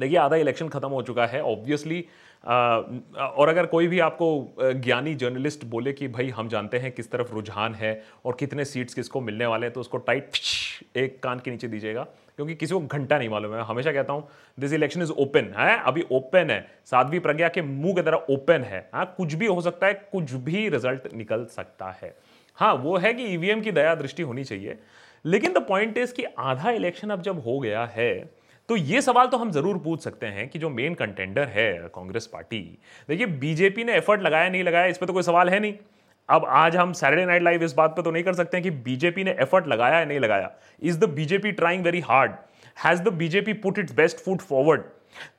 देखिए, आधा इलेक्शन खत्म हो चुका है ऑब्वियसली और अगर कोई भी आपको ज्ञानी जर्नलिस्ट बोले कि भाई, हम जानते हैं किस तरफ़ रुझान है और कितने सीट्स किसको मिलने वाले हैं तो उसको टाइट एक कान के नीचे दीजिएगा, क्योंकि किसी को घंटा नहीं मालूम है। हमेशा कहता हूँ दिस इलेक्शन इज़ ओपन है? अभी ओपन है। साध्वी प्रज्ञा के मुँह की तरह ओपन है हाँ? कुछ भी हो सकता है, कुछ भी रिज़ल्ट निकल सकता है। हाँ वो है कि ईवीएम की दया दृष्टि होनी चाहिए, लेकिन द पॉइंट इज़ कि आधा इलेक्शन अब जब हो गया है तो ये सवाल तो हम ज़रूर पूछ सकते हैं कि जो मेन कंटेंडर है कांग्रेस पार्टी, देखिए बीजेपी ने एफर्ट लगाया, नहीं लगाया, इस पर तो कोई सवाल है नहीं। अब आज हम सैटरडे नाइट लाइव इस बात पर तो नहीं कर सकते हैं कि बीजेपी ने एफर्ट लगाया या नहीं लगाया। Is the BJP trying very hard has the BJP put its best foot forward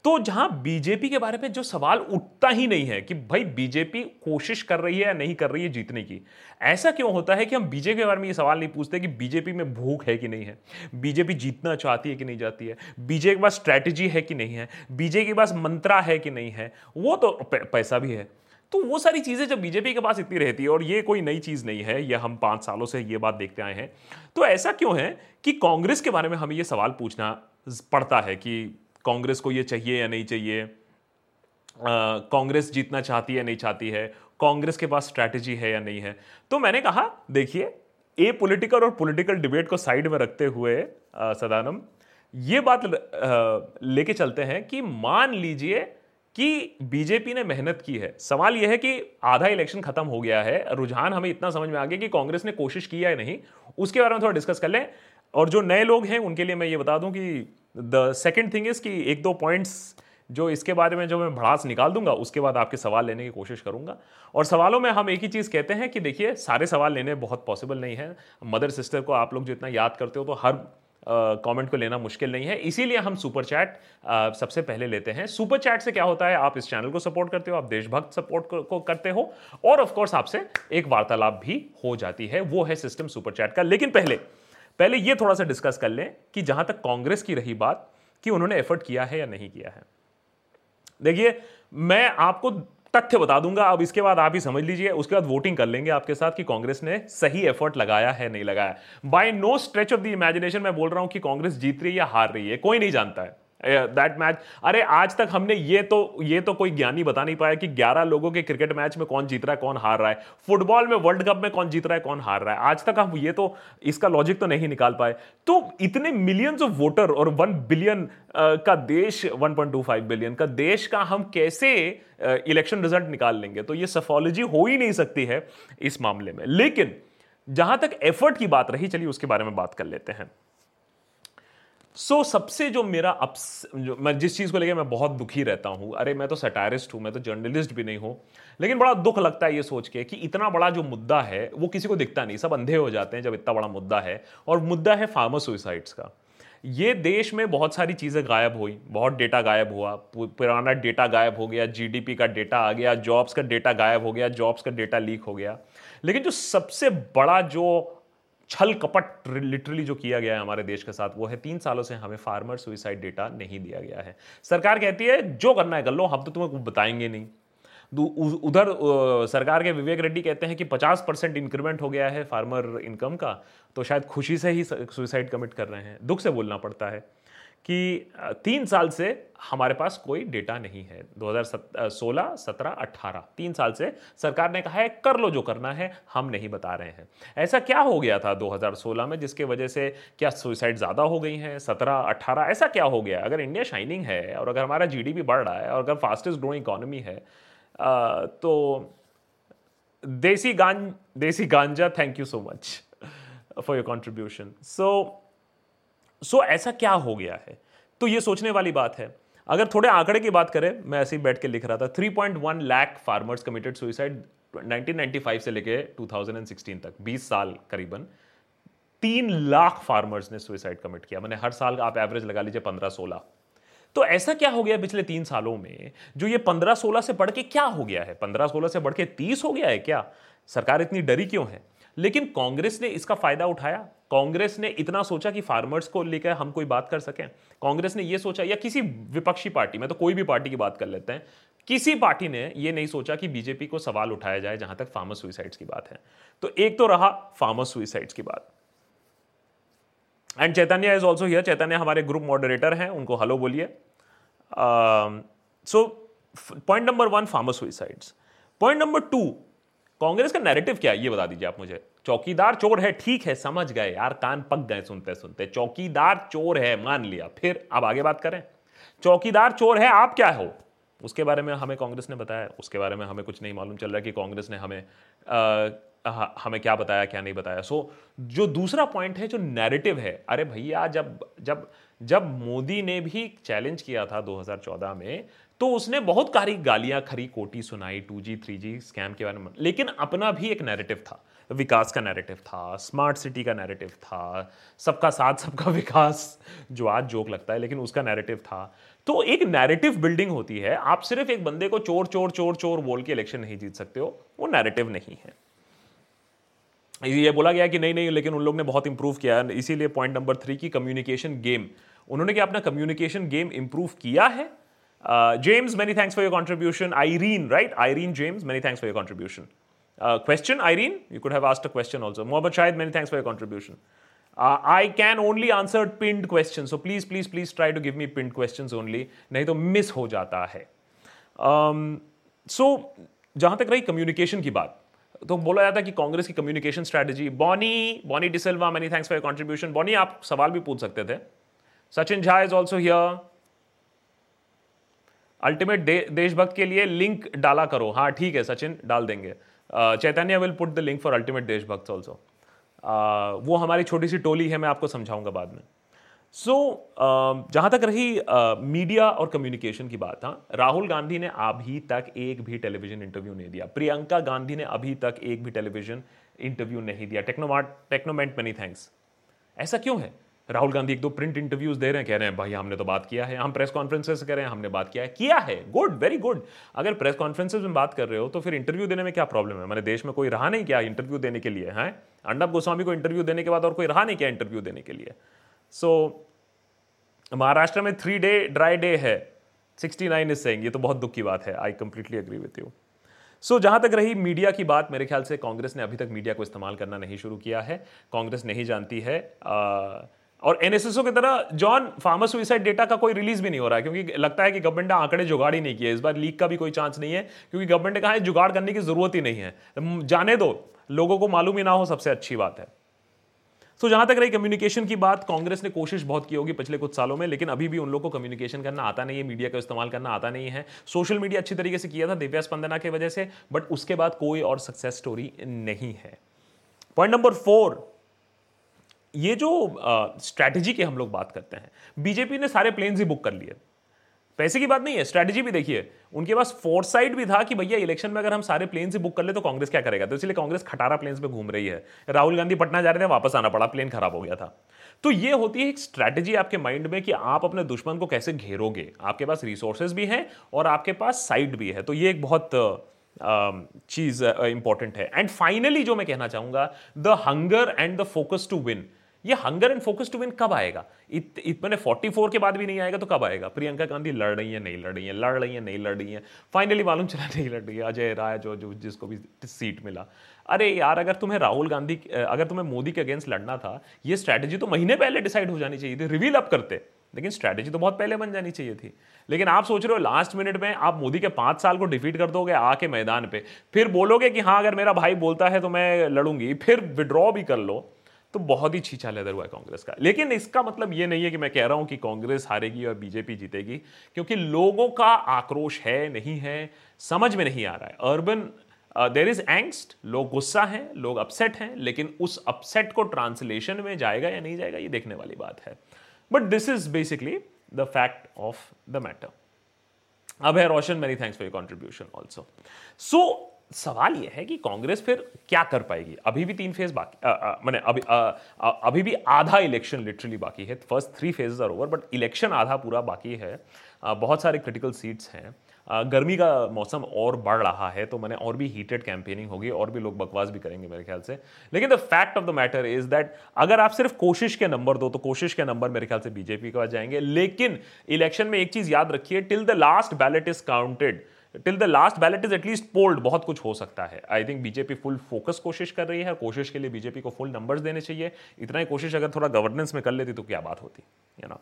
तो जहाँ बीजेपी के बारे में जो सवाल उठता ही नहीं है कि भाई बीजेपी कोशिश कर रही है या नहीं कर रही है जीतने की, ऐसा क्यों होता है कि हम बीजेपी के बारे में ये सवाल नहीं पूछते कि बीजेपी में भूख है कि नहीं है, बीजेपी जीतना चाहती है कि नहीं चाहती है, बीजेपी के पास स्ट्रैटेजी है कि नहीं है, बीजेपी के पास मंत्रा है कि नहीं है, वो तो पैसा भी है। तो वो सारी चीज़ें जब बीजेपी के पास इतनी रहती है और ये कोई नई चीज़ नहीं है यह हम पाँच सालों से ये बात देखते आए हैं तो ऐसा क्यों है कि कांग्रेस के बारे में हमें ये सवाल पूछना पड़ता है कि कांग्रेस को ये चाहिए या नहीं चाहिए? कांग्रेस जीतना चाहती है, नहीं चाहती है? कांग्रेस के पास स्ट्रैटेजी है या नहीं है? तो मैंने कहा, देखिए ए पॉलिटिकल और पॉलिटिकल डिबेट को साइड में रखते हुए सदानम ये बात लेके चलते हैं कि मान लीजिए कि बीजेपी ने मेहनत की है। सवाल यह है कि आधा इलेक्शन खत्म हो गया है, रुझान हमें इतना समझ में आ गया कि कांग्रेस ने कोशिश की है नहीं? उसके बारे में थोड़ा डिस्कस कर लें। और जो नए लोग हैं उनके लिए मैं ये बता दूँ कि द सेकेंड थिंग इज़ कि एक दो पॉइंट्स जो इसके बारे में जो मैं भड़ास निकाल दूँगा उसके बाद आपके सवाल लेने की कोशिश करूँगा। और सवालों में हम एक ही चीज़ कहते हैं कि देखिए सारे सवाल लेने बहुत पॉसिबल नहीं है। मदर सिस्टर को आप लोग जो इतना याद करते हो तो हर कमेंट को लेना मुश्किल नहीं है। इसीलिए हम सुपर चैट सबसे पहले लेते हैं। सुपर चैट से क्या होता है आप इस चैनल को सपोर्ट करते हो आप देशभक्त सपोर्ट को, को करते हो और ऑफ़ कोर्स आपसे एक वार्तालाप भी हो जाती है। वो है सिस्टम सुपर चैट का। लेकिन पहले पहले ये थोड़ा सा डिस्कस कर लें कि जहाँ तक कांग्रेस की रही बात, कि उन्होंने एफर्ट किया है या नहीं किया है। देखिए, मैं आपको तथ्य बता दूँगा, अब इसके बाद आप ही समझ लीजिए, उसके बाद वोटिंग कर लेंगे आपके साथ कि कांग्रेस ने सही एफर्ट लगाया है, नहीं लगाया। By no stretch of the imagination मैं बोल रहा हूँ कि कांग्रेस जीत रही है या हार रही है, कोई नहीं जानता है। दैट मैच अरे, आज तक हमने ये तो ये तो कोई ज्ञानी बता नहीं पाया कि 11 लोगों के क्रिकेट मैच में कौन जीत रहा है, कौन हार रहा है। फुटबॉल में, वर्ल्ड कप में कौन जीत रहा है, कौन हार रहा है। आज तक हम ये तो इसका लॉजिक तो नहीं निकाल पाए। तो इतने मिलियंस ऑफ़ वोटर और वन बिलियन का देश 1.25 बिलियन का देश का हम कैसे इलेक्शन रिज़ल्ट निकाल लेंगे? तो ये सफोलॉजी हो ही नहीं सकती है इस मामले में। लेकिन जहाँ तक एफर्ट की बात रही, चलिए उसके बारे में बात कर लेते हैं। सो so, सबसे जो मेरा अप्स जो मैं जिस चीज़ को लेकर मैं बहुत दुखी रहता हूँ अरे मैं तो सटायरिस्ट हूँ मैं तो जर्नलिस्ट भी नहीं हूँ लेकिन बड़ा दुख लगता है ये सोच के कि इतना बड़ा जो मुद्दा है वो किसी को दिखता नहीं सब अंधे हो जाते हैं जब इतना बड़ा मुद्दा है और मुद्दा है फार्मर सुइसाइड्स का। ये देश में बहुत सारी चीज़ें गायब हुई बहुत डेटा गायब हुआ पुराना डेटा गायब हो गया जीडीपी का डेटा आ गया जॉब्स का डेटा गायब हो गया जॉब्स का डेटा लीक हो गया। लेकिन जो सबसे बड़ा जो छल कपट लिटरली जो किया गया है हमारे देश के साथ, वो है तीन सालों से हमें फार्मर सुइसाइड डेटा नहीं दिया गया है। सरकार कहती है, जो करना है कर लो, हम तो तुम्हें बताएँगे नहीं। उधर सरकार के विवेक रेड्डी कहते हैं कि 50 परसेंट इंक्रीमेंट हो गया है फार्मर इनकम का तो शायद खुशी से ही सुइसाइड कमिट कर रहे हैं। दुख से बोलना पड़ता है। कि तीन साल से हमारे पास कोई डेटा नहीं है। 2016, 17, 18 तीन साल से सरकार ने कहा है कर लो जो करना है हम नहीं बता रहे हैं। ऐसा क्या हो गया था 2016 में जिसके वजह से क्या सुइसाइड ज़्यादा हो गई हैं? 17, 18 ऐसा क्या हो गया? अगर इंडिया शाइनिंग है और अगर हमारा जीडीपी बढ़ रहा है और अगर फास्टेस्ट ग्रोइंग इकोनॉमी है तो देसी गांज देसी गांजा thank you so much for your contribution so so ऐसा क्या हो गया है? तो ये सोचने वाली बात है। अगर थोड़े आंकड़े की बात करें, मैं ऐसे ही बैठ के लिख रहा था 3.1 लाख फार्मर्स कमिटेड सुइसाइड 1995 से लेके 2016 तक 20 साल करीबन, तीन लाख फार्मर्स ने सुइसाइड कमिट किया। मैंने हर साल आप एवरेज लगा लीजिए पंद्रह सोलह। तो ऐसा क्या हो गया पिछले तीन सालों में? जो ये पंद्रह सोलह से बढ़ के क्या हो गया है? पंद्रह सोलह से बढ़ के तीस हो गया है क्या? सरकार इतनी डरी क्यों है? लेकिन कांग्रेस ने इसका फ़ायदा उठाया। कांग्रेस ने इतना सोचा कि फार्मर्स को लेकर हम कोई बात कर सकें? कांग्रेस ने यह सोचा, या किसी विपक्षी पार्टी, में तो कोई भी पार्टी की बात कर लेते हैं, किसी पार्टी ने यह नहीं सोचा कि बीजेपी को सवाल उठाया जाए जहाँ तक फार्मर सुइसाइड्स की बात है। तो एक तो रहा फार्मर सुइसाइड्स की बात। And Chaitanya is also here Chaitanya हमारे ग्रुप मॉडरेटर हैं, उनको हेलो बोलिए। So point number one farmer suicides point number two Congress का नैरेटिव क्या है? ये बता दीजिए आप मुझे। चौकीदार चोर है ठीक है समझ गए यार कान पक गए सुनते सुनते। चौकीदार चोर है मान लिया। फिर अब आगे बात करें। चौकीदार चोर है आप क्या हो? उसके बारे में हमें कांग्रेस ने बताया। उसके बारे में हमें कुछ नहीं मालूम चल रहा कि कांग्रेस ने हमें आ, हमें क्या बताया क्या नहीं बताया। सो जो दूसरा पॉइंट है जो नैरेटिव है अरे भैया जब जब जब मोदी ने भी चैलेंज किया था 2014 में तो उसने बहुत कारी गालियाँ खरी, कोटी सुनाई two G three G scam के बारे में। लेकिन अपना भी एक नैरेटिव था। विकास का नैरेटिव था स्मार्ट सिटी का नैरेटिव था, सबका साथ, सबका विकास, जो आज जोक लगता है, लेकिन उसका नैरेटिव था। तो एक नैरेटिव बिल्डिंग होती है। आप सिर्फ़ एक बंदे को चोर चोर चोर चोर बोल के इलेक्शन नहीं जीत सकते हो। वो नैरेटिव नहीं है। ये बोला गया कि नहीं नहीं, लेकिन उन लोग ने बहुत इंप्रूव किया। इसीलिए पॉइंट नंबर थ्री की कम्युनिकेशन गेम उन्होंने क्या अपना कम्युनिकेशन गेम इंप्रूव किया है? James many thanks for your contribution Irene right Irene James many thanks for your contribution question Irene you could have asked a question also Mohammad Shahid many thanks for your contribution I can only answer pinned question so please please please try to give me pinned question only नहीं तो miss हो जाता है। Um, so, जहाँ तक रही communication की बात तो बोला जाता है कि कांग्रेस की communication strategy Bonnie Bonnie D'Silva many thanks for your contribution Bonnie आप सवाल भी पूछ सकते थे। Sachin Jha is also here ultimate Deshbhakt के लिए लिंक डाला करो। हाँ ठीक है सचिन डाल देंगे। Chaitanya will put the link for ultimate Deshbhakt also वो हमारी छोटी सी टोली है मैं आपको समझाऊँगा बाद में। सो so, जहाँ तक रही मीडिया और कम्युनिकेशन की बात हाँ राहुल गांधी ने अभी तक एक भी टेलीविज़न इंटरव्यू नहीं दिया। प्रियंका गांधी ने अभी तक एक भी टेलीविज़न इंटरव्यू नहीं दिया। टेक्नोमार्ट टेक्नोमेंट मेनी थैंक्स ऐसा क्यों है? राहुल गांधी एक दो प्रिंट इंटरव्यूज़ दे रहे हैं कह रहे हैं भाई हमने तो बात किया है हम प्रेस कॉन्फ्रेंसेस कह रहे हैं हमने बात किया है। किया है गुड वेरी गुड अगर प्रेस कॉन्फ्रेंसेस में बात कर रहे हो तो फिर इंटरव्यू देने में क्या प्रॉब्लम है? मैंने देश में कोई रहा नहीं क्या इंटरव्यू देने के लिए है? अंडब गोस्वामी को इंटरव्यू देने के बाद और कोई रहा नहीं क्या इंटरव्यू देने के लिए? सो so, महाराष्ट्र में थ्री डे ड्राई डे है। सिक्सटी नाइन इज़ सेंग ये तो बहुत दुख की बात है I completely agree with you so जहाँ तक रही मीडिया की बात मेरे ख्याल से कांग्रेस ने अभी तक मीडिया को इस्तेमाल करना नहीं शुरू किया है। कांग्रेस नहीं जानती है आ, और एनएसएसओ की तरह जॉन फार्मर सुइसाइड डेटा का कोई रिलीज़ भी नहीं हो रहा है, क्योंकि लगता है कि गवर्नमेंट ने आंकड़े जुगाड़ ही नहीं किए। इस बार लीक का भी कोई चांस नहीं है, क्योंकि गवर्नमेंट ने कहा है जुगाड़ करने की ज़रूरत ही नहीं है। जाने दो, लोगों को मालूम ही ना हो सबसे अच्छी बात है। सो तो जहाँ तक रही कम्युनिकेशन की बात, कांग्रेस ने कोशिश बहुत की होगी पिछले कुछ सालों में, लेकिन अभी भी उन लोग को कम्युनिकेशन करना आता नहीं है मीडिया का इस्तेमाल करना आता नहीं है। सोशल मीडिया अच्छी तरीके से किया था दिव्या स्पंदना की वजह से बट उसके बाद कोई और सक्सेस स्टोरी नहीं है। पॉइंट नंबर फोर ये जो स्ट्रैटेजी की हम लोग बात करते हैं बीजेपी ने सारे प्लेन ही बुक कर लिए। पैसे की बात नहीं है स्ट्रैटेजी भी देखिए। उनके पास फोरसाइट भी था कि भैया इलेक्शन में अगर हम सारे प्लेन से बुक कर ले तो कांग्रेस क्या करेगा? तो इसलिए कांग्रेस खटारा प्लेन पे घूम रही है। राहुल गांधी पटना जा रहे थे, वापस आना पड़ा प्लेन खराब हो गया था। तो ये होती है एक स्ट्रैटेजी आपके माइंड में कि आप अपने दुश्मन को कैसे घेरोगे? आपके पास रिसोर्सेज भी हैं और आपके पास साइड भी है। तो ये एक बहुत चीज़ इंपॉर्टेंट है। एंड फाइनली जो मैं कहना चाहूँगा the hunger and the focus to win ये hunger and focus to win कब आएगा? इत, इत मैंने 44 के बाद भी नहीं आएगा तो कब आएगा? प्रियंका गांधी लड़ रही है नहीं लड़ रही है लड़ रही है नहीं लड़ रही है। फाइनली मालूम चला नहीं लड़ रही है। अजय राय जो जो जिसको भी सीट मिला। अरे यार अगर तुम्हें राहुल गांधी अगर तुम्हें मोदी के अगेंस्ट लड़ना था ये स्ट्रैटेजी तो महीने पहले डिसाइड हो जानी चाहिए थी रिवील अप करते। लेकिन स्ट्रैटेजी तो बहुत पहले बन जानी चाहिए थी। लेकिन आप सोच रहे हो लास्ट मिनट में आप मोदी के पाँच साल को डिफीट कर दोगे आके मैदान पे। फिर बोलोगे कि हाँ अगर मेरा भाई बोलता है तो मैं लड़ूँगी। फिर विड्रॉ भी कर लो। तो बहुत ही छीछा लेदर हुआ है कांग्रेस का। लेकिन इसका मतलब ये नहीं है कि मैं कह रहा हूँ कि कांग्रेस हारेगी और बीजेपी जीतेगी, क्योंकि लोगों का आक्रोश है, नहीं है, समझ में नहीं आ रहा है। अर्बन देर इज़ एंगस्ट लोग गुस्सा हैं, लोग अपसेट हैं, लेकिन उस अपसेट को ट्रांसलेशन में जाएगा या नहीं जाएगा, ये देखने वाली बात है। But this is basically the fact of the matter अब है Roshan many thanks for your contribution also so सवाल यह है कि कांग्रेस फिर क्या कर पाएगी? अभी भी तीन फ़ेज़ बाकी मैंने अभी आ, आ, अभी भी आधा इलेक्शन लिटरली बाकी है। First three phases are over but election आधा पूरा बाकी है। आ, बहुत सारे क्रिटिकल सीट्स हैं। गर्मी का मौसम और बढ़ रहा है तो मैंने और भी हीटेड कैंपेनिंग होगी और भी लोग बकवास भी करेंगे मेरे ख्याल से। लेकिन the fact of the matter is that अगर आप सिर्फ़ कोशिश के नंबर दो तो कोशिश के नंबर मेरे ख्याल से बीजेपी के पास जाएँगे। लेकिन इलेक्शन में एक चीज़ याद रखिए till the last ballot is counted till the last ballot is at least polled बहुत कुछ हो सकता है। I think BJP full focus कोशिश कर रही है। कोशिश के लिए बीजेपी को फुल नंबर्स देने चाहिए। इतना ही कोशिश अगर थोड़ा गवर्नेंस में कर लेती तो क्या बात होती you know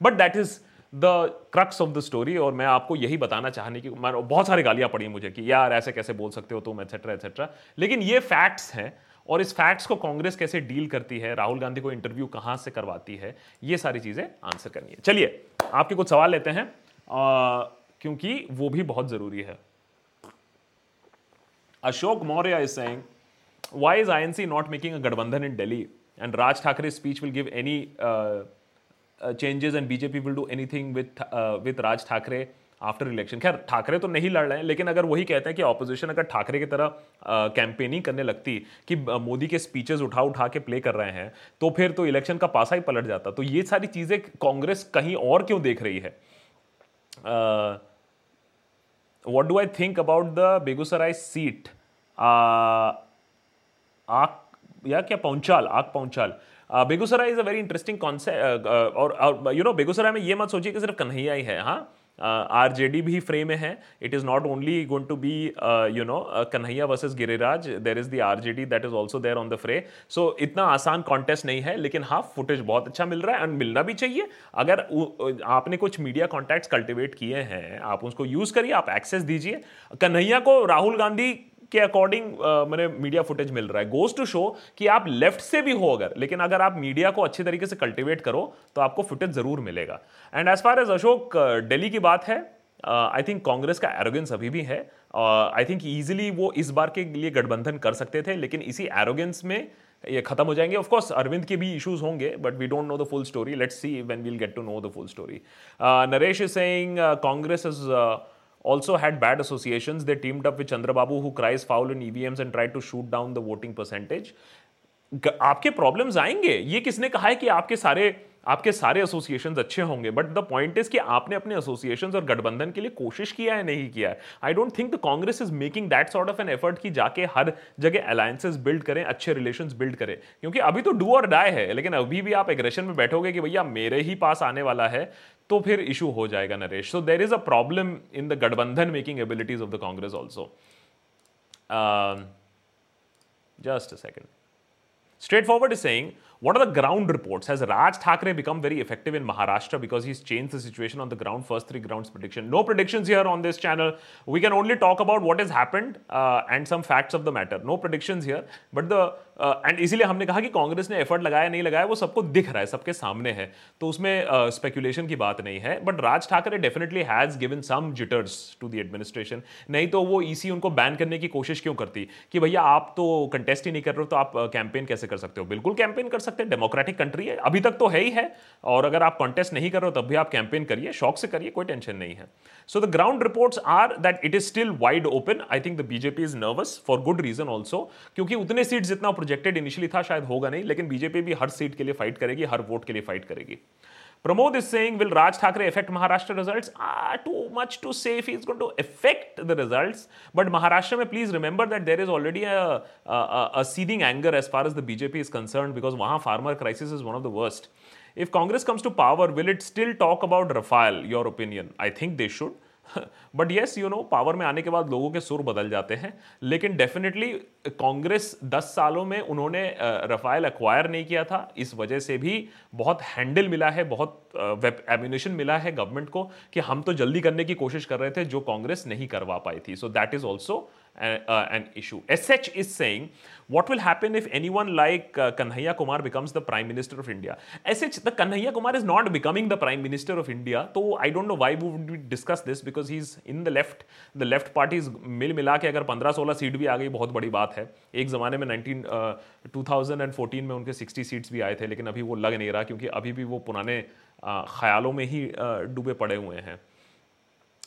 but that is the crux of the story और मैं आपको यही बताना चाहने की मैं बहुत सारी गालियाँ पड़ी मुझे कि यार ऐसे कैसे बोल सकते हो तुम एटसेट्रा एटसेट्रा लेकिन ये फैक्ट्स हैं और इस फैक्ट्स को कांग्रेस कैसे डील करती है राहुल गांधी को इंटरव्यू कहाँ से करवाती है ये सारी चीज़ें आंसर करनी है। चलिए आपके कुछ सवाल लेते हैं। आ, क्योंकि वो भी बहुत ज़रूरी है। Ashok Maurya is saying why is INC not making a Gadbandhan in Delhi? And Raj Thakkre's speech will give any uh, uh, changes and BJP will do anything with uh, with after election खैर ठाकरे तो नहीं लड़ रहे हैं लेकिन अगर वही कहते हैं कि ऑपोजिशन अगर ठाकरे की तरह कैंपेनिंग करने लगती कि मोदी के स्पीचेस उठा उठा के प्ले कर रहे हैं तो फिर तो इलेक्शन का पासा ही पलट जाता। तो ये सारी चीज़ें कांग्रेस कहीं और क्यों देख रही है? What do I think about the Begusarai seat आक या क्या पहुंचाल आग पहुंचाल Begusarai is a very interesting concept और यू नो बेगूसराय में ये मत सोचिए कि सिर्फ़ कन्हैया ही है हाँ? आर जे डी भी फ्रेम में है. It is not only going to be you know Kanhaiya versus Giriraj there is the R J D that is also there on the fray so इतना आसान कॉन्टेस्ट नहीं है, लेकिन हाँ footage बहुत अच्छा मिल रहा है एंड मिलना भी चाहिए. अगर आपने कुछ मीडिया कॉन्टैक्ट्स कल्टिवेट किए हैं, आप उसको यूज़ करिए, आप एक्सेस दीजिए. कन्हैया को राहुल गांधी के अकॉर्डिंग मैंने मीडिया फुटेज मिल रहा है। गोज टू शो कि आप लेफ़्ट से भी हो अगर, लेकिन अगर आप मीडिया को अच्छे तरीके से कल्टिवेट करो तो आपको फुटेज ज़रूर मिलेगा। And as far as Ashok daily की बात है आई थिंक कांग्रेस का एरोगेंस अभी भी है। आई थिंक ईजिली वो इस बार के लिए गठबंधन कर सकते थे, लेकिन इसी एरोगेंस में ये खत्म हो जाएँगे। ऑफकोर्स अरविंद के भी इश्यूज़ होंगे but we don't know the full story let's see when we'll get to know the full story Naresh Singh Congress is also had bad associations. They teamed up with Chandrababu, who cries foul in EVMs and tried to shoot down the voting percentage. आपके problems आएँगे ये किसने कहा है कि आपके सारे आपके सारे एसोसिएशन अच्छे होंगे बट द पॉइंट इज़ कि आपने अपने एसोसिएशन और गठबंधन के लिए कोशिश किया है नहीं किया है। I don't think the Congress is making that sort of an effort कि जाके हर जगह अलायंसेस बिल्ड करें अच्छे रिलेशन बिल्ड करें। क्योंकि अभी तो डू और डाई है लेकिन अभी भी आप एग्रेशन में बैठोगे कि भैया मेरे ही पास आने वाला है तो फिर इशू हो जाएगा Naresh. So there is a problem in the गठबंधन making abilities of the Congress also just a second Straightforward is saying, what are the ground reports? Has Raj Thakre become very effective in Maharashtra because he's changed the situation on the ground? First three grounds prediction. No predictions here on this channel. We can only talk about what has happened uh, and some facts of the matter. No predictions here. But the uh, इसीलिए हमने कहा कि कांग्रेस ने effort लगाया नहीं लगाया वो सबको दिख रहा है सबके सामने है तो उसमें स्पेकुलेशन uh, की बात नहीं है but Raj Thackeray definitely has given some jitters to the administration नहीं तो वो ईसी उनको बैन करने की कोशिश क्यों करती कि भैया आप तो कंटेस्ट ही नहीं कर रहे हो तो आप कैंपेन uh, कैसे कर सकते हो बिल्कुल कैंपेन कर सकते हैं डेमोक्रेटिक कंट्री है, अभी तक तो है ही है। और अगर आप कॉन्टेस्ट नहीं कर रहे हो, तब भी आप कैंपेन करिए, शौक से करिए, कोई टेंशन नहीं है। So the ground reports are that it is still wide open I think the BJP is nervous for good reason also क्योंकि उतने सीट जितना प्रोजेक्टेड इनिशियली था, शायद होगा नहीं, लेकिन बीजेपी भी हर सीट के लिए फाइट करेगी, हर वोट के लिए फाइट करेगी। Pramod is saying, will Raj Thakre affect Maharashtra results? Ah, too much to say if he's going to affect the results. But Maharashtra, mein, please remember that there is already a, a, a seething anger as far as the BJP is concerned because wahan farmer crisis is one of the worst. If Congress comes to power, will it still talk about Rafale? Your opinion? I think they should. But yes you know power में आने के बाद लोगों के सुर बदल जाते हैं। लेकिन डेफिनेटली कांग्रेस 10 सालों में उन्होंने रफाइल एक्वायर नहीं किया था। इस वजह से भी बहुत हैंडल मिला है, बहुत एम्यूनेशन मिला है गवर्नमेंट को कि हम तो जल्दी करने की कोशिश कर रहे थे जो कांग्रेस नहीं करवा पाई थी। So that is also an issue. SH is saying, what will happen if anyone like uh, Kanhaiya Kumar becomes the Prime Minister of India? SH, the Kanhaiya Kumar is not becoming the Prime Minister of India. So I don't know why we would discuss this because he's in the left. The left parties मिल मिला के अगर 15-16 seat भी आ गई बड़ी बात है एक ज़माने में 19 uh, 2014 में उनके 60 सीट्स भी आए थे लेकिन अभी वो लग नहीं रहा क्योंकि अभी भी वो पुराने ख्यालों में ही डूबे पड़े हुए हैं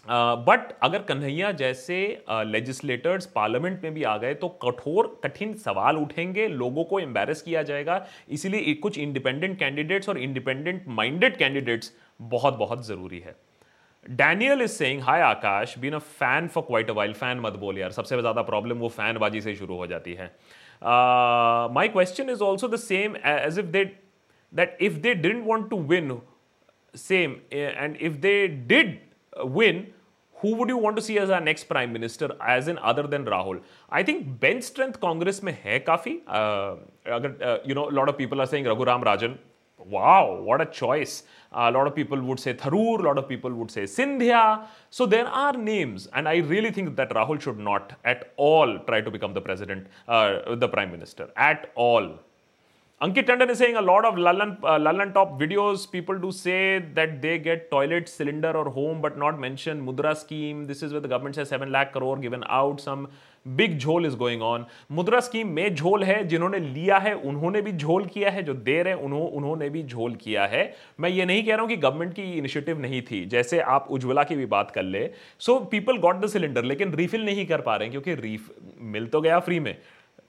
बट uh, अगर कन्हैया जैसे लेजिस्लेटर्स uh, पार्लियामेंट में भी आ गए तो कठोर कठिन सवाल उठेंगे लोगों को एम्बेरस किया जाएगा। इसीलिए कुछ इंडिपेंडेंट कैंडिडेट्स और इंडिपेंडेंट माइंडेड कैंडिडेट्स बहुत बहुत ज़रूरी है। Daniel is saying hi Aakash been a fan for quite a while fan मत बोल यार। सबसे ज़्यादा प्रॉब्लम वो फ़ैन बाजी से शुरू हो जाती है। My question is also the same as if they that if they didn't want to win same and if they did win, who would you want to see as our next prime minister as in other than rahul? I think bench strength congress mein hai kafi. Uh, uh, you know a lot of people are saying raghuram rajan. Wow what a choice. Uh, a lot of people would say tharoor a lot of people would say sindhya. So there are names and i really think that rahul should not at all try to become the president uh, the prime minister. At all. Ankit Tandon is saying a lot of Lallan, uh, Lallan top videos, people do say that they get toilet, cylinder or home but not mention Mudra scheme. This is where the government says 7 lakh crore given out. Some big झोल is going on Mudra scheme में झोल है जिन्होंने लिया है उन्होंने भी झोल किया है जो दे रहे उन्हों, उन्होंने भी झोल किया है मैं ये नहीं कह रहा हूँ कि गवर्नमेंट की इनिशिएटिव नहीं थी जैसे आप उज्ज्वला की भी बात कर ले so people got the cylinder लेकिन रिफिल नहीं कर पा रहे हैं क्योंकि रीफ मिल तो गया फ्री में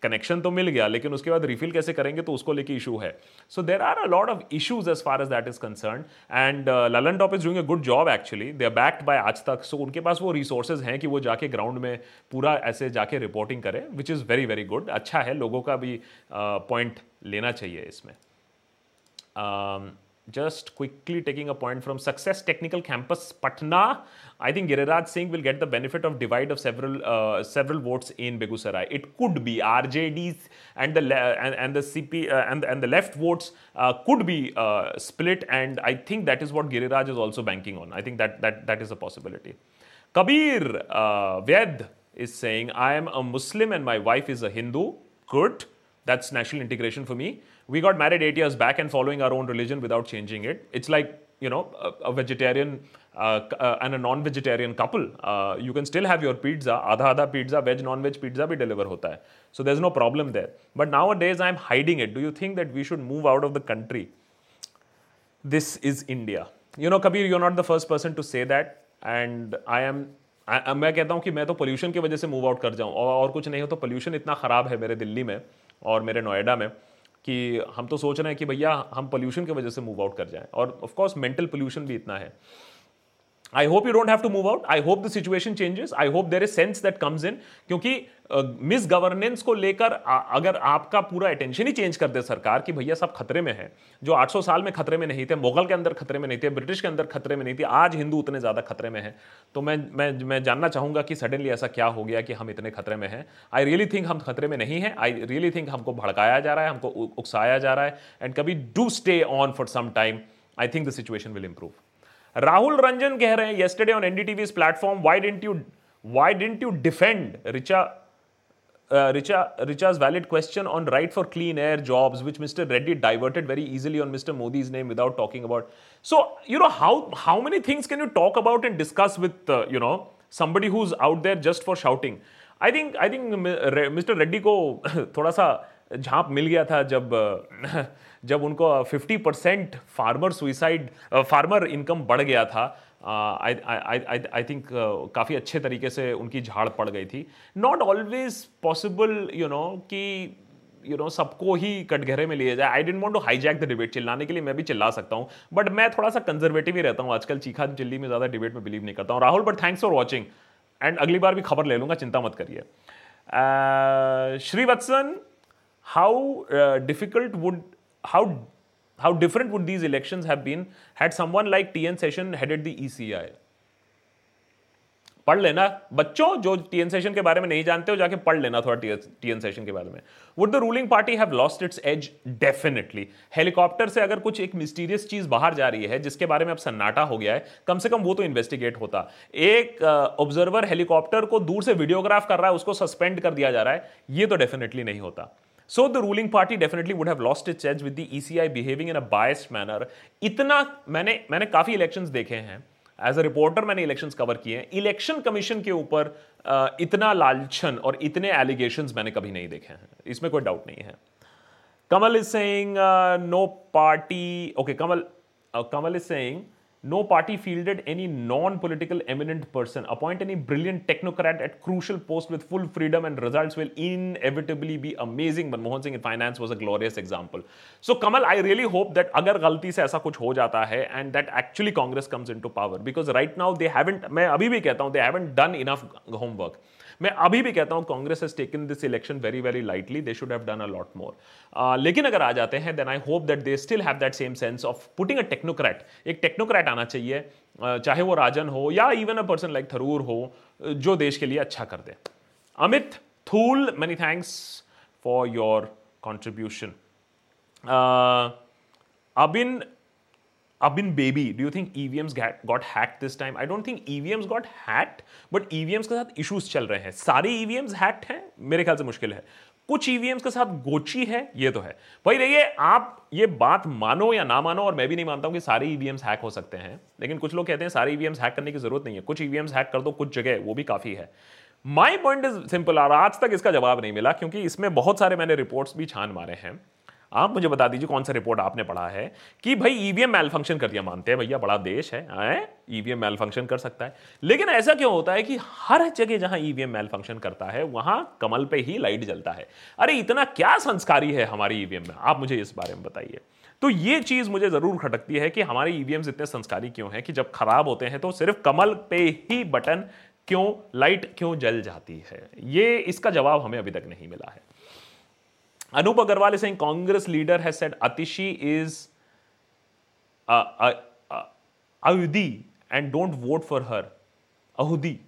कनेक्शन तो मिल गया लेकिन उसके बाद रिफिल कैसे करेंगे तो उसको लेके इशू है। So there are a lot of issues as far as that is concern and Lallantop is doing a good job actually they are backed by Aaj Tak so उनके पास वो रिसोर्सेज हैं कि वो जाके ग्राउंड में पूरा ऐसे जाके रिपोर्टिंग करें which is very very good अच्छा है लोगों का भी पॉइंट uh, लेना चाहिए इसमें। Um, just quickly taking a point from Success Technical Campus, Patna. I think Giriraj Singh will get the benefit of divide of several uh, several votes in Begusarai. It could be RJDs and the and, and the CP uh, and and the left votes uh, could be uh, split, and I think that is what Giriraj is also banking on. I think that that that is a possibility. Kabir uh, Ved is saying, "I am a Muslim and my wife is a Hindu." Good, that's national integration for me we got married eight years back and following our own religion without changing it. It's like, you know, a, a vegetarian uh, uh, and a non-vegetarian couple. Uh, you can still have your pizza, adha adha pizza, veg, non-veg pizza bhi deliver hota hai. So there's no problem there. But nowadays I'm hiding it. Do you think that we should move out of the country? This is India. You know, Kabir, you're not the first person to say that. And I am मैं कहता हूँ कि मैं तो pollution की वजह से move out कर जाऊँ और, और कुछ नहीं हो तो पोल्यूशन इतना ख़राब है मेरे दिल्ली में और मेरे नोएडा में कि हम तो सोच रहे हैं कि भैया हम पोल्यूशन की वजह से मूव आउट कर जाएँ। और ऑफ़ कोर्स मेंटल पोल्यूशन भी इतना है। I hope you don't have to move out I hope the situation changes I hope there is sense that comes in क्योंकि मिस uh, गवर्नेंस को लेकर अगर आपका पूरा अटेंशन ही चेंज कर दे सरकार कि भैया सब खतरे में है जो 800 साल में खतरे में नहीं थे मुगल के अंदर खतरे में नहीं थे ब्रिटिश के अंदर खतरे में नहीं थे आज हिंदू उतने ज़्यादा खतरे में है। तो मैं मैं मैं जानना चाहूँगा कि सडनली ऐसा क्या हो गया कि हम इतने खतरे में हैं। आई रियली थिंक हम खतरे में नहीं हैं। आई रियली थिंक हमको भड़काया जा रहा है हमको उकसाया जा रहा है। एंड कभी do stay on for some time I think the situation will improve Rahul Ranjan कह रहे हैं yesterday on NDTV platform why didn't you why didn't you defend Richa Richa's valid question on right for clean air jobs which mister Reddy diverted very easily on mister Modi's name without talking about so you know how how many things can you talk about and discuss with you know somebody who is out there just for shouting I think I think mister Reddy को थोड़ा सा झांप मिल गया था जब जब उनको 50 percent farmer suicide farmer income बढ़ गया था आई थिंक काफ़ी अच्छे तरीके से उनकी झाड़ पड़ गई थी। Not always possible you know कि यू नो सबको ही कटघरे में लिया जाए। I didn't want to hijack the debate चिल्लाने के लिए मैं भी चिल्ला सकता हूँ बट मैं थोड़ा सा कंजर्वेटिव ही रहता हूँ। आजकल चीखा चिल्ली में ज़्यादा डिबेट में बिलीव नहीं करता हूँ। Rahul but thanks for watching and अगली बार भी खबर ले लूँगा, चिंता मत करिए। Srivatsan how difficult would how how different would these elections have been had someone like TN Session headed the ECI? पढ़ लेना। बच्चों, जो टीएन सेशन के बारे में नहीं जानते हो, जाके पढ़ लेना थोड़ा टीएन सेशन के बारे में। Would the ruling party have lost its edge definitely helicopter से अगर कुछ एक मिस्टीरियस चीज़ बाहर जा रही है, जिसके बारे में अब सन्नाटा हो गया है, कम से कम वो तो इन्वेस्टिगेट होता। एक ऑब्जर्वर हेलीकॉप्टर को दूर से वीडियोग्राफ कर रहा है, उसको सस्पेंड कर दिया जा रहा है, ये तो डेफिनेटली नहीं होता। So, the ruling party definitely would have lost its edge with the ECI behaving in a biased manner. इतना मैंने मैंने काफ़ी इलेक्शंस देखे हैं। एज अ रिपोर्टर मैंने इलेक्शंस कवर किए हैं। इलेक्शन कमीशन के ऊपर इतना लालछन और इतने एलिगेशंस मैंने कभी नहीं देखे हैं। इसमें कोई डाउट नहीं है। Kamal is saying no party okay Kamal Kamal is saying no party fielded any non political eminent person appoint any brilliant technocrat at crucial post with full freedom and result will inevitably be amazing Manmohan Singh in finance was a glorious example so Kamal I really hope that अगर गलती से ऐसा कुछ हो जाता है and that actually Congress comes into power because right now they haven't मैं अभी भी कहता हूँ they haven't done enough homework मैं अभी भी कहता हूँ Congress has taken this election very very lightly they should have done a lot more लेकिन अगर आ जाते हैं then I hope that they still have that same sense of putting a technocrat एक टेक्नोक्रैट आना चाहिए uh, चाहे वो राजन हो या even a person like Tharoor हो जो देश के लिए अच्छा कर दे. Amit Thool many thanks for your contribution Abin Abin Baby, do you think EVMs got hacked this time? I don't think EVMs got hacked, but EVMs के साथ issues चल रहे हैं। सारे EVMs hacked हैं मेरे ख्याल से मुश्किल है। कुछ ईवीएम्स के साथ गोची है ये तो है। भाई देखिए आप ये बात मानो या ना मानो और मैं भी नहीं मानता हूँ कि सारे ईवीएम्स हैक हो सकते हैं लेकिन कुछ लोग कहते हैं सारे ईवीएम्स हैक करने की ज़रूरत नहीं है। कुछ ईवीएम्स हैक कर दो कुछ जगह वो भी काफ़ी है। माई पॉइंट इज़ सिंपल और आज तक इसका जवाब नहीं मिला क्योंकि इसमें बहुत सारे मैंने रिपोर्ट्स भी छान मारे हैं। आप मुझे बता दीजिए कौन सा रिपोर्ट आपने पढ़ा है कि भाई ईवीएम मेल फ़ंक्शन कर दिया, मानते हैं भैया, बड़ा देश है ईवीएम मेल फ़ंक्शन कर सकता है। लेकिन ऐसा क्यों होता है कि हर जगह जहाँ ईवीएम मेल फ़ंक्शन करता है, वहाँ कमल पे ही लाइट जलता है। अरे, इतना क्या संस्कारी है हमारी ईवीएम में? आप मुझे इस बारे में बताइए। तो ये चीज़ मुझे ज़रूर खटकती है कि हमारे ईवीएम इतने संस्कारी क्यों है कि जब खराब होते हैं तो सिर्फ़ कमल पे ही बटन क्यों लाइट क्यों जल जाती है? ये, इसका जवाब हमें अभी तक नहीं मिला है। Anup Agarwal is saying Congress leader has said Atishi is uh, uh, uh, Ahudi and don't vote for her. Ahudi.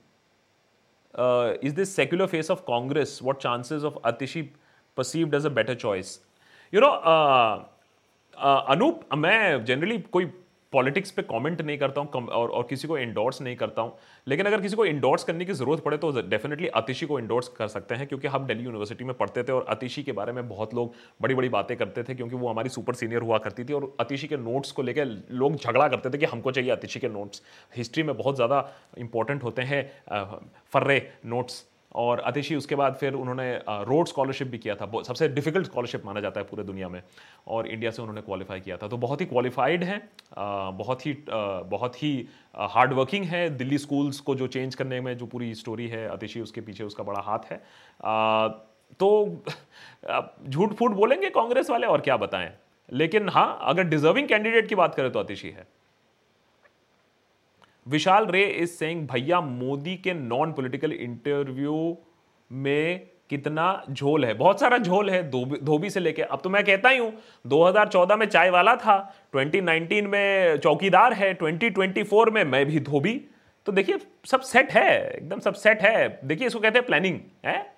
Uh, is this secular face of Congress? What chances of Atishi perceived as a better choice? You know, uh, uh, Anup, मैं generally कोई politics पे comment नहीं करता हूँ और, और किसी को इंडोर्स नहीं करता हूँ। लेकिन अगर किसी को इंडोर्स करने की ज़रूरत पड़े तो डेफिनेटली अतिशी को इंडोर्स कर सकते हैं क्योंकि हम दिल्ली यूनिवर्सिटी में पढ़ते थे और अतिशी के बारे में बहुत लोग बड़ी बड़ी बातें करते थे क्योंकि वो हमारी सुपर सीनियर हुआ करती थी और अतिशी के नोट्स को लेकर लोग झगड़ा करते थे कि हमको चाहिए अतिशी के नोट्स हिस्ट्री में बहुत ज़्यादा इंपॉर्टेंट होते हैं फर्रे नोट्स और अतिशी, उसके बाद फिर उन्होंने रोड स्कॉलरशिप भी किया था। सबसे डिफ़िकल्ट स्कॉलरशिप माना जाता है पूरे दुनिया में। और इंडिया से उन्होंने क्वालिफाई किया था। तो बहुत ही क्वालिफाइड हैं बहुत ही बहुत ही हार्ड वर्किंग है दिल्ली स्कूल्स को जो चेंज करने में जो पूरी स्टोरी है, अतिशी उसके पीछे उसका बड़ा हाथ है। तो झूठ फूट बोलेंगे कांग्रेस वाले और क्या बताएँ? लेकिन हाँ अगर डिजर्विंग कैंडिडेट की बात करें तो अतिशी है। विशाल रे इज़ सेइंग भैया, मोदी के नॉन पॉलिटिकल इंटरव्यू में कितना झोल है? बहुत सारा झोल है धोबी से लेके। अब तो मैं कहता ही हूँ 2014 में चाय वाला था 2019 में चौकीदार है 2024 में मैं भी धोबी। तो देखिए, सब सेट है, एकदम सब सेट है। देखिए, इसको कहते हैं प्लानिंग है?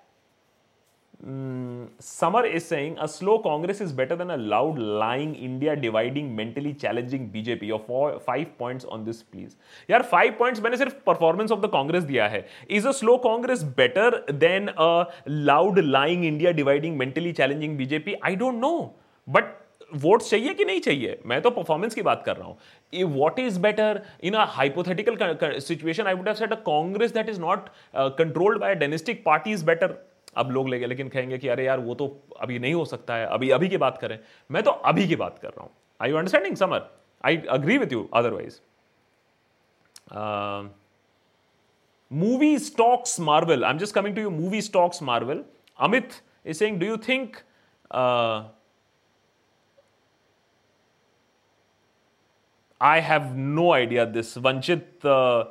Samar is saying a slow Congress is better than a loud lying India dividing mentally challenging BJP और five points on this please यार फाइव पॉइंट्स मैंने सिर्फ़ परफॉर्मेंस ऑफ़ द कांग्रेस दिया है. Is a slow Congress better than a loud lying India dividing mentally challenging BJP I don't know but vote चाहिए कि नहीं चाहिए? मैं तो परफॉर्मेंस की बात कर रहा हूँ. What is better in a hypothetical situation I would have set a Congress that is not controlled by dynastic party is better अब लोग लेंगे लेकिन कहेंगे कि अरे यार वो तो अभी नहीं हो सकता है अभी अभी की बात करें। मैं तो अभी की बात कर रहा हूँ। I you understanding Samar I agree with you otherwise movie stocks Marvel I am just coming to you movie stocks Marvel Amit is saying do you think I have no idea this. Vanchit uh,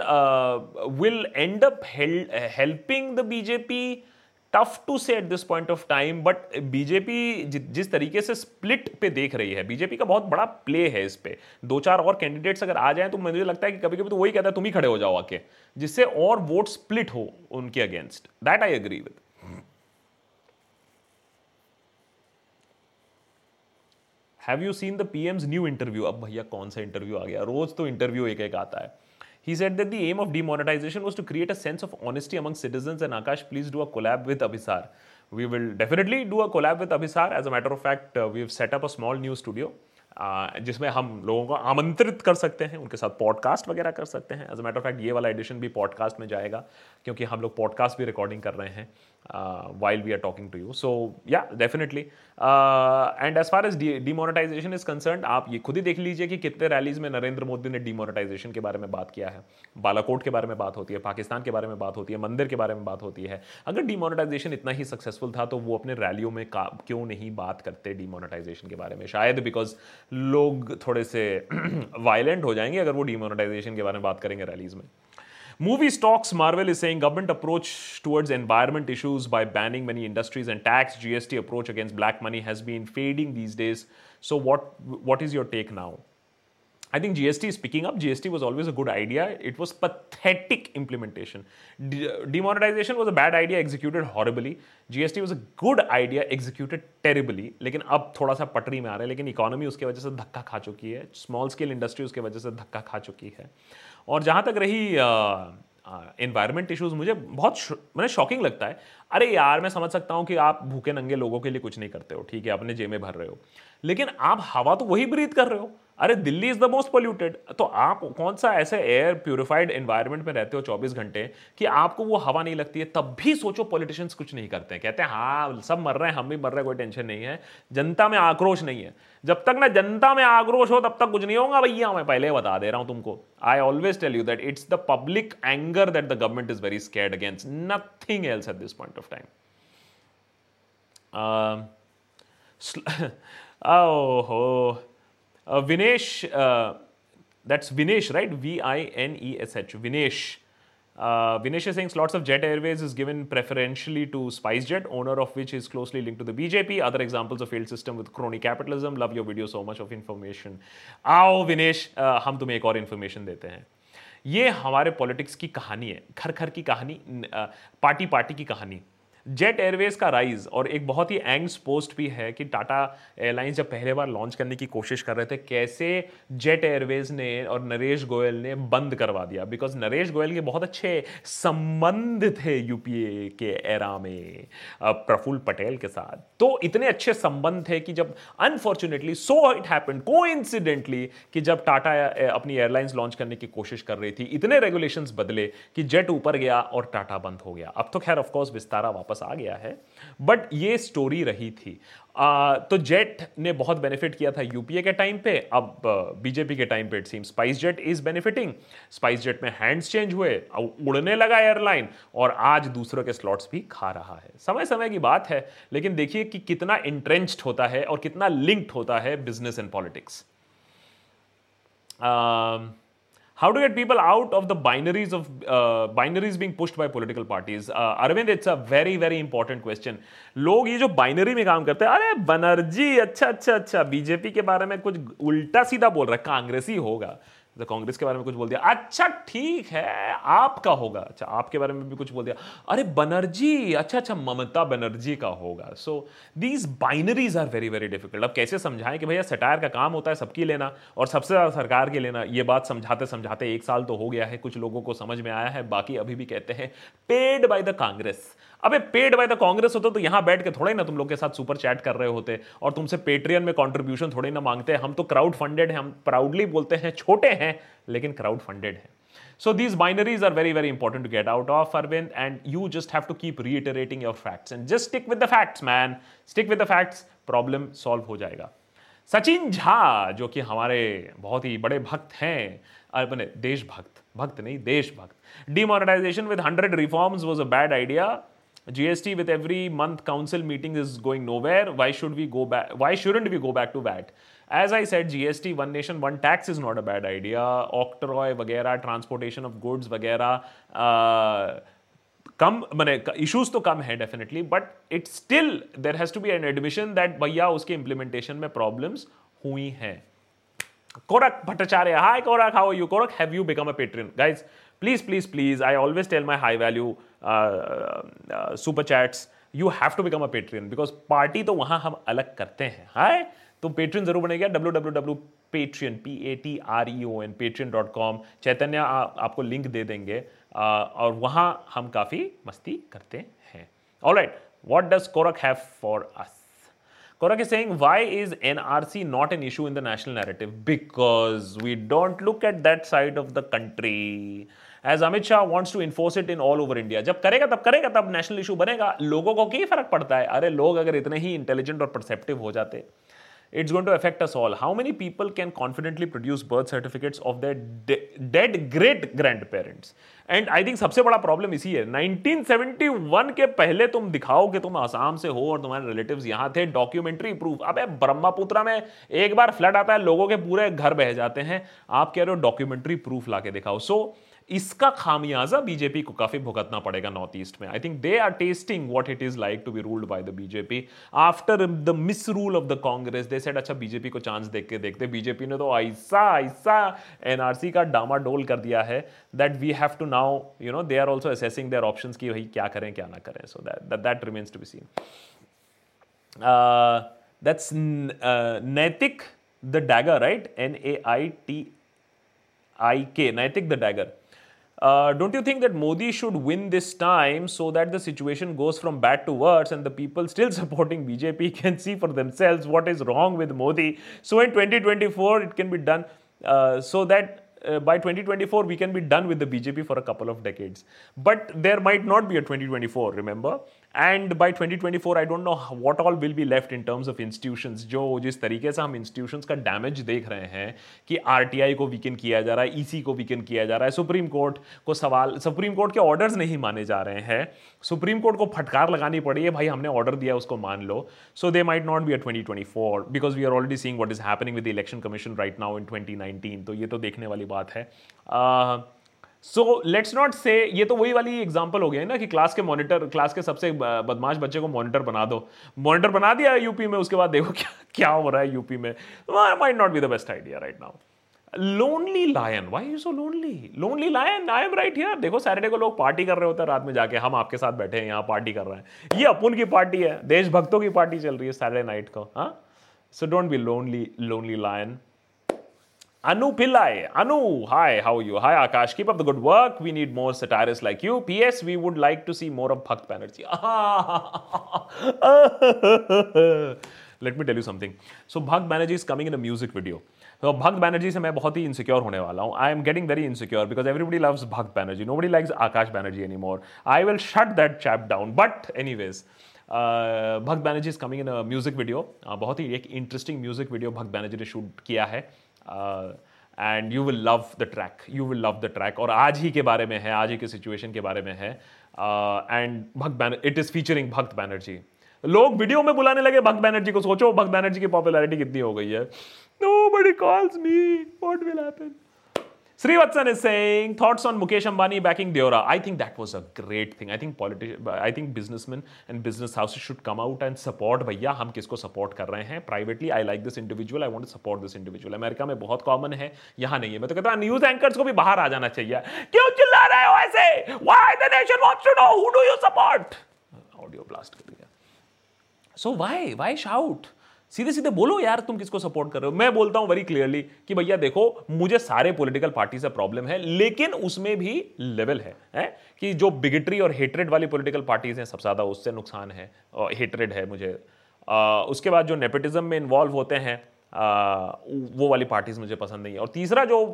uh, will end up hel- helping the BJP. Tough to say at this point of time but BJP जिस तरीके से split पे देख रही है BJP का बहुत बड़ा प्ले है इस पर दो चार और कैंडिडेट्स अगर आ जाएँ तो मुझे लगता है कि कभी कभी तो वही कहता है तुम ही खड़े हो जाओ आके जिससे और वोट स्प्लिट हो उनके against that I agree with have you seen the PM's new interview अब भैया कौन सा इंटरव्यू आ गया रोज तो इंटरव्यू एक एक आता है He said that the aim of demonetization was to create a sense of honesty among citizens. And Akash, please do a collab with Abhisar. We will definitely do a collab with Abhisar. As a matter of fact, uh, we've set up a small new studio. जिसमें हम लोगों को आमंत्रित कर सकते हैं उनके साथ पॉडकास्ट वगैरह कर सकते हैं as a matter of fact ये वाला एडिशन भी पॉडकास्ट में जाएगा क्योंकि हम लोग पॉडकास्ट भी रिकॉर्डिंग कर रहे हैं while we are talking to you so yeah definitely and as far as demonetisation is concern आप ये खुद ही देख लीजिए कि कितने रैलीज में नरेंद्र मोदी ने डीमोनेटाइजेशन के बारे में बात किया है। बालाकोट के बारे में बात होती है, पाकिस्तान के बारे में बात होती है, मंदिर के बारे में बात होती है। अगर डीमोनेटाइजेशन इतना ही सक्सेसफुल था तो वो अपने रैलियों में का, क्यों नहीं बात करते डीमोनेटाइजेशन के बारे में? शायद बिकॉज़ लोग थोड़े से वायलेंट हो जाएँगे अगर वो डीमोनेटाइजेशन के बारे में बात करेंगे रैलीज में। Movie stocks, Marvel is saying government approach towards environment issues by banning many industries and tax GST approach against black money has been fading these days. So what what is your take now? I think GST is picking up. GST was always a good idea. It was pathetic implementation. De- demonetization was a bad idea, executed horribly. GST was a good idea, executed terribly. लेकिन अब थोड़ा सा पटरी में आ रहा है लेकिन economy उसके वजह से धक्का खा चुकी है स्मॉल स्केल इंडस्ट्री उसके वजह से धक्का खा चुकी है और जहाँ तक रही इन्वायरमेंट इश्यूज़ मुझे बहुत मैंने शॉकिंग लगता है। अरे यार, मैं समझ सकता हूँ कि आप भूखे नंगे लोगों के लिए कुछ नहीं करते हो, ठीक है, अपने जेब में भर रहे हो। लेकिन आप हवा तो वही ब्रीथ कर रहे हो। अरे Delhi is the most polluted तो आप कौन सा ऐसे एयर प्योरिफाइड एनवायरनमेंट में रहते हो 24 घंटे कि आपको वो हवा नहीं लगती है? तब भी सोचो पॉलिटिशियंस कुछ नहीं करते हैं। कहते हैं हाँ सब मर रहे हैं, हम भी मर रहे हैं, कोई टेंशन नहीं है। जनता में आक्रोश नहीं है। जब तक ना जनता में आक्रोश हो, तब तक कुछ नहीं होगा भैया। मैं पहले बता दे रहा हूँ तुमको। I always tell you that it's the public anger that the government is very scared against nothing else at this point of time oh Vinesh that's Vinesh right V I N E S H Vinesh Vinesh Singh slots of Jet Airways is given preferentially to SpiceJet owner of which is closely link to the BJP other examples of field system with crony capitalism love your video so much of information आओ विनेश हम तुम्हें एक और information देते हैं. ये हमारे politics की कहानी है. घर घर की कहानी पार्टी पार्टी की कहानी. जेट एयरवेज का राइज और एक बहुत ही एंग्स पोस्ट भी है कि टाटा एयरलाइंस जब पहले बार लॉन्च करने की कोशिश कर रहे थे, कैसे जेट एयरवेज ने और नरेश गोयल ने बंद करवा दिया? बिकॉज़ नरेश गोयल के बहुत अच्छे संबंध थे यूपीए के एरा में प्रफुल्ल पटेल के साथ। तो इतने अच्छे संबंध थे कि जब अनफॉर्चुनेटली सो इट हैपन को कि जब टाटा अपनी एयरलाइंस लॉन्च करने की कोशिश कर रही थी, इतने रेगुलेशंस बदले कि जेट ऊपर गया और टाटा बंद हो गया। अब तो खैर ऑफकोर्स विस्तारा वापस वापस आ गया है। बट ये स्टोरी रही थी। आ, तो जेट ने बहुत बेनिफिट किया था यूपीए के टाइम पे। अब बीजेपी के टाइम पे it seem SpiceJet is benefiting SpiceJet में हैंड्स चेंज हुए उड़ने लगा एयरलाइन और आज दूसरों के स्लॉट्स भी खा रहा है। समय समय की बात है लेकिन देखिए कि कितना इंट्रेंच्ड होता है और कितना लिंक्ड होता है business and politics how to get people out of the binaries of uh, binaries being pushed by political parties uh, arvind it's a very very important question लोग ये जो बाइनरी में काम करते हैं अरे बनर्जी अच्छा अच्छा अच्छा बीजेपी के बारे में कुछ उल्टा सीधा बोल रहा है कांग्रेसी होगा कांग्रेस के बारे में कुछ बोल दिया। अच्छा ठीक है, आपका होगा। अच्छा आपके बारे में भी कुछ बोल दिया। अरे, बनर्जी अच्छा अच्छा ममता बनर्जी का होगा। So these binaries are very very difficult अब कैसे समझाएँ कि भैया सटायर का काम होता है सबकी लेना और सबसे ज़्यादा सरकार के लेना। ये बात समझाते समझाते एक साल तो हो गया है। कुछ लोगों को समझ में आया है, बाकी अभी भी कहते हैं पेड बाय द कांग्रेस अबे पेड बाय द कांग्रेस होता तो यहाँ बैठ के थोड़े ना तुम लोग के साथ सुपर चैट कर रहे होते और तुमसे पेट्रियन में कॉन्ट्रीब्यूशन थोड़े ना मांगते हम तो क्राउड फंडेड है हम प्राउडली बोलते हैं छोटे हैं लेकिन क्राउड फंडेड है So these binaries are very, very important to get out of, Arvind, and you just have to keep reiterating your facts. And just stick with the facts, man. Stick with the facts, problem solve हो जाएगा सचिन झा जो कि हमारे बहुत ही बड़े भक्त हैं अपने देशभक्त भक्त नहीं देशभक्त demonetisation with hundred reforms was a bad idea GST with every month council meeting is going nowhere. Why should we go back? Why shouldn't we go back to VAT? As I said, GST, one nation, one tax is not a bad idea. Octroi, वगैरह, transportation of goods, वगैरह, uh, कम मैंने issues तो कम है definitely but it still there has to be an admission that भैया उसके implementation में प्रॉब्लम्स हुई हैं Korak Bhattacharya hi Korak how you Korak have you become a Patreon guys please please please I always tell my high value super chats you have to become a Patreon because party तो वहाँ हम अलग करते हैं। हाय? तो Patreon ज़रूर बनेगा W W W Patreon P A T R E O N Patreon dot com Chaitanya आपको लिंक दे देंगे uh, और वहाँ हम काफ़ी मस्ती करते हैं। All right what does Korak have for us Korak is saying, why is NRC not an issue in the national narrative? Because we don't look at that side of the country. As Amit Shah wants to enforce it in all over India जब करेगा तब करेगा तब national issue बनेगा। लोगों को क्या फ़र्क पड़ता है? अरे लोग अगर इतने ही इंटेलिजेंट और परसेप्टिव हो जाते it's going to affect us all. How many people can confidently produce birth certificates of their de- dead great grandparents? And I think सबसे बड़ा प्रॉब्लम इसी है। 1971 के पहले तुम दिखाओ कि तुम आसाम से हो और तुम्हारे रिलेटिव्स यहाँ थे डॉक्यूमेंट्री प्रूफ अबे ब्रह्मपुत्रा में एक बार फ्लड आता है लोगों के पूरे घर बह जाते हैं। आप कह रहे हो डॉक्यूमेंट्री प्रूफ ला के दिखाओ। सो so, इसका खामियाजा बीजेपी को काफ़ी भुगतना पड़ेगा नॉर्थ ईस्ट में। I think they are testing what it is like to be ruled by the BJP after the misrule of the Congress they said अच्छा बीजेपी को चांस देख के देखते बीजेपी ने तो ऐसा ऐसा एनआरसी का डामाडोल कर दिया है that we have to now you know they are also assessing their options की भाई क्या करें, क्या ना करें। So that that remains to be seen that's Naitik the dagger right N A I T I K Naitik the dagger Uh, don't you think that Modi should win this time so that the situation goes from bad to worse and the people still supporting BJP can see for themselves what is wrong with Modi? So in 2024, it can be done uh, so that uh, by 2024 we can be done with the BJP for a couple of decades. But there might not be a 2024, remember? And by 2024 I don't know what all will be left in terms of institutions जो जिस तरीके से हम institutions का damage देख रहे हैं कि आरटीआई को वीकन किया जा रहा है ईसी e को वीकन किया जा रहा है सुप्रीम कोर्ट को सवाल सुप्रीम कोर्ट के ऑर्डर्स नहीं माने जा रहे हैं। सुप्रीम कोर्ट को फटकार लगानी पड़ी है भाई हमने ऑर्डर दिया उसको मान लो। So they might not be a 2024 because we are already seeing what is happening with the Election Commission right now in 2019 तो ये तो देखने वाली बात है। Uh, so let's not say ये तो वही वाली एग्जांपल हो गया है ना कि क्लास के मॉनिटर क्लास के सबसे बदमाश बच्चे को मॉनिटर बना दो। मॉनिटर बना दिया यूपी में, उसके बाद देखो क्या क्या हो रहा है यूपी में। Might not be the best idea right now lonely lion why you so lonely lonely lion I am right here देखो सैटरडे को लोग पार्टी कर रहे होते हैं, रात में जाके हम आपके साथ बैठे हैं, यहाँ पार्टी कर रहे हैं। ये अपुन की पार्टी है, देशभक्तों की पार्टी चल रही है सैटरडे नाइट को हाँ? So don't be lonely lonely lion Anu Pillai. Anu, hi, how are you? Hi, Akash. Keep up the good work. We need more satirists like you. P.S. We would like to see more of Bhakt Banerjee. Let me tell you something. So, Bhakt Banerjee is coming in a music video. So, Bhakt Banerjee से मैं बहुत ही insecure होने वाला हूँ. I am getting very insecure because everybody loves Bhakt Banerjee. Nobody likes Akash Banerjee anymore. I will shut that chap down. But anyways, Bhakt Banerjee is coming in a music video बहुत ही एक interesting music video Bhakt Banerjee ने shoot किया है and you will love the track you will love the track और आज ही के बारे में है, आज ही के सिचुएशन के बारे में है. And Bhakt Banerjee it is featuring Bhakt Banerjee लोग वीडियो में बुलाने लगे भक्त बैनर्जी को सोचो भक्त बैनर्जी की पॉपुलैरिटी कितनी हो गई है? Nobody calls me what will happen Srivatsan is saying thoughts on Mukesh Ambani backing Deora. I think that was a great thing. I think politician, I think businessmen and business houses should come out and support. भैया हम किसको support कर रहे हैं Privately, I like this individual. I want to support this individual. America में बहुत common है यहाँ नहीं है मैं तो कहता हूँ न्यूज़ एंकर्स को भी बाहर आ जाना चाहिए क्यों चिल्ला रहे हो ऐसे Why the nation wants to know who do you support? Audio blast कर दिया. So why why shout? सीधे सीधे बोलो यार तुम किसको सपोर्ट कर रहे हो। मैं बोलता हूँ वेरी क्लियरली कि भैया देखो मुझे सारे पॉलिटिकल पार्टी से प्रॉब्लम है लेकिन उसमें भी लेवल है, है? कि जो बिगेटरी और हेटरेड वाली पॉलिटिकल पार्टीज़ हैं सबसे ज़्यादा उससे नुकसान है और हेटरेड है मुझे। आ, उसके बाद जो नेपोटिज्म में इन्वॉल्व होते हैं आ, वो वाली पार्टीज़ मुझे पसंद नहीं है। और तीसरा जो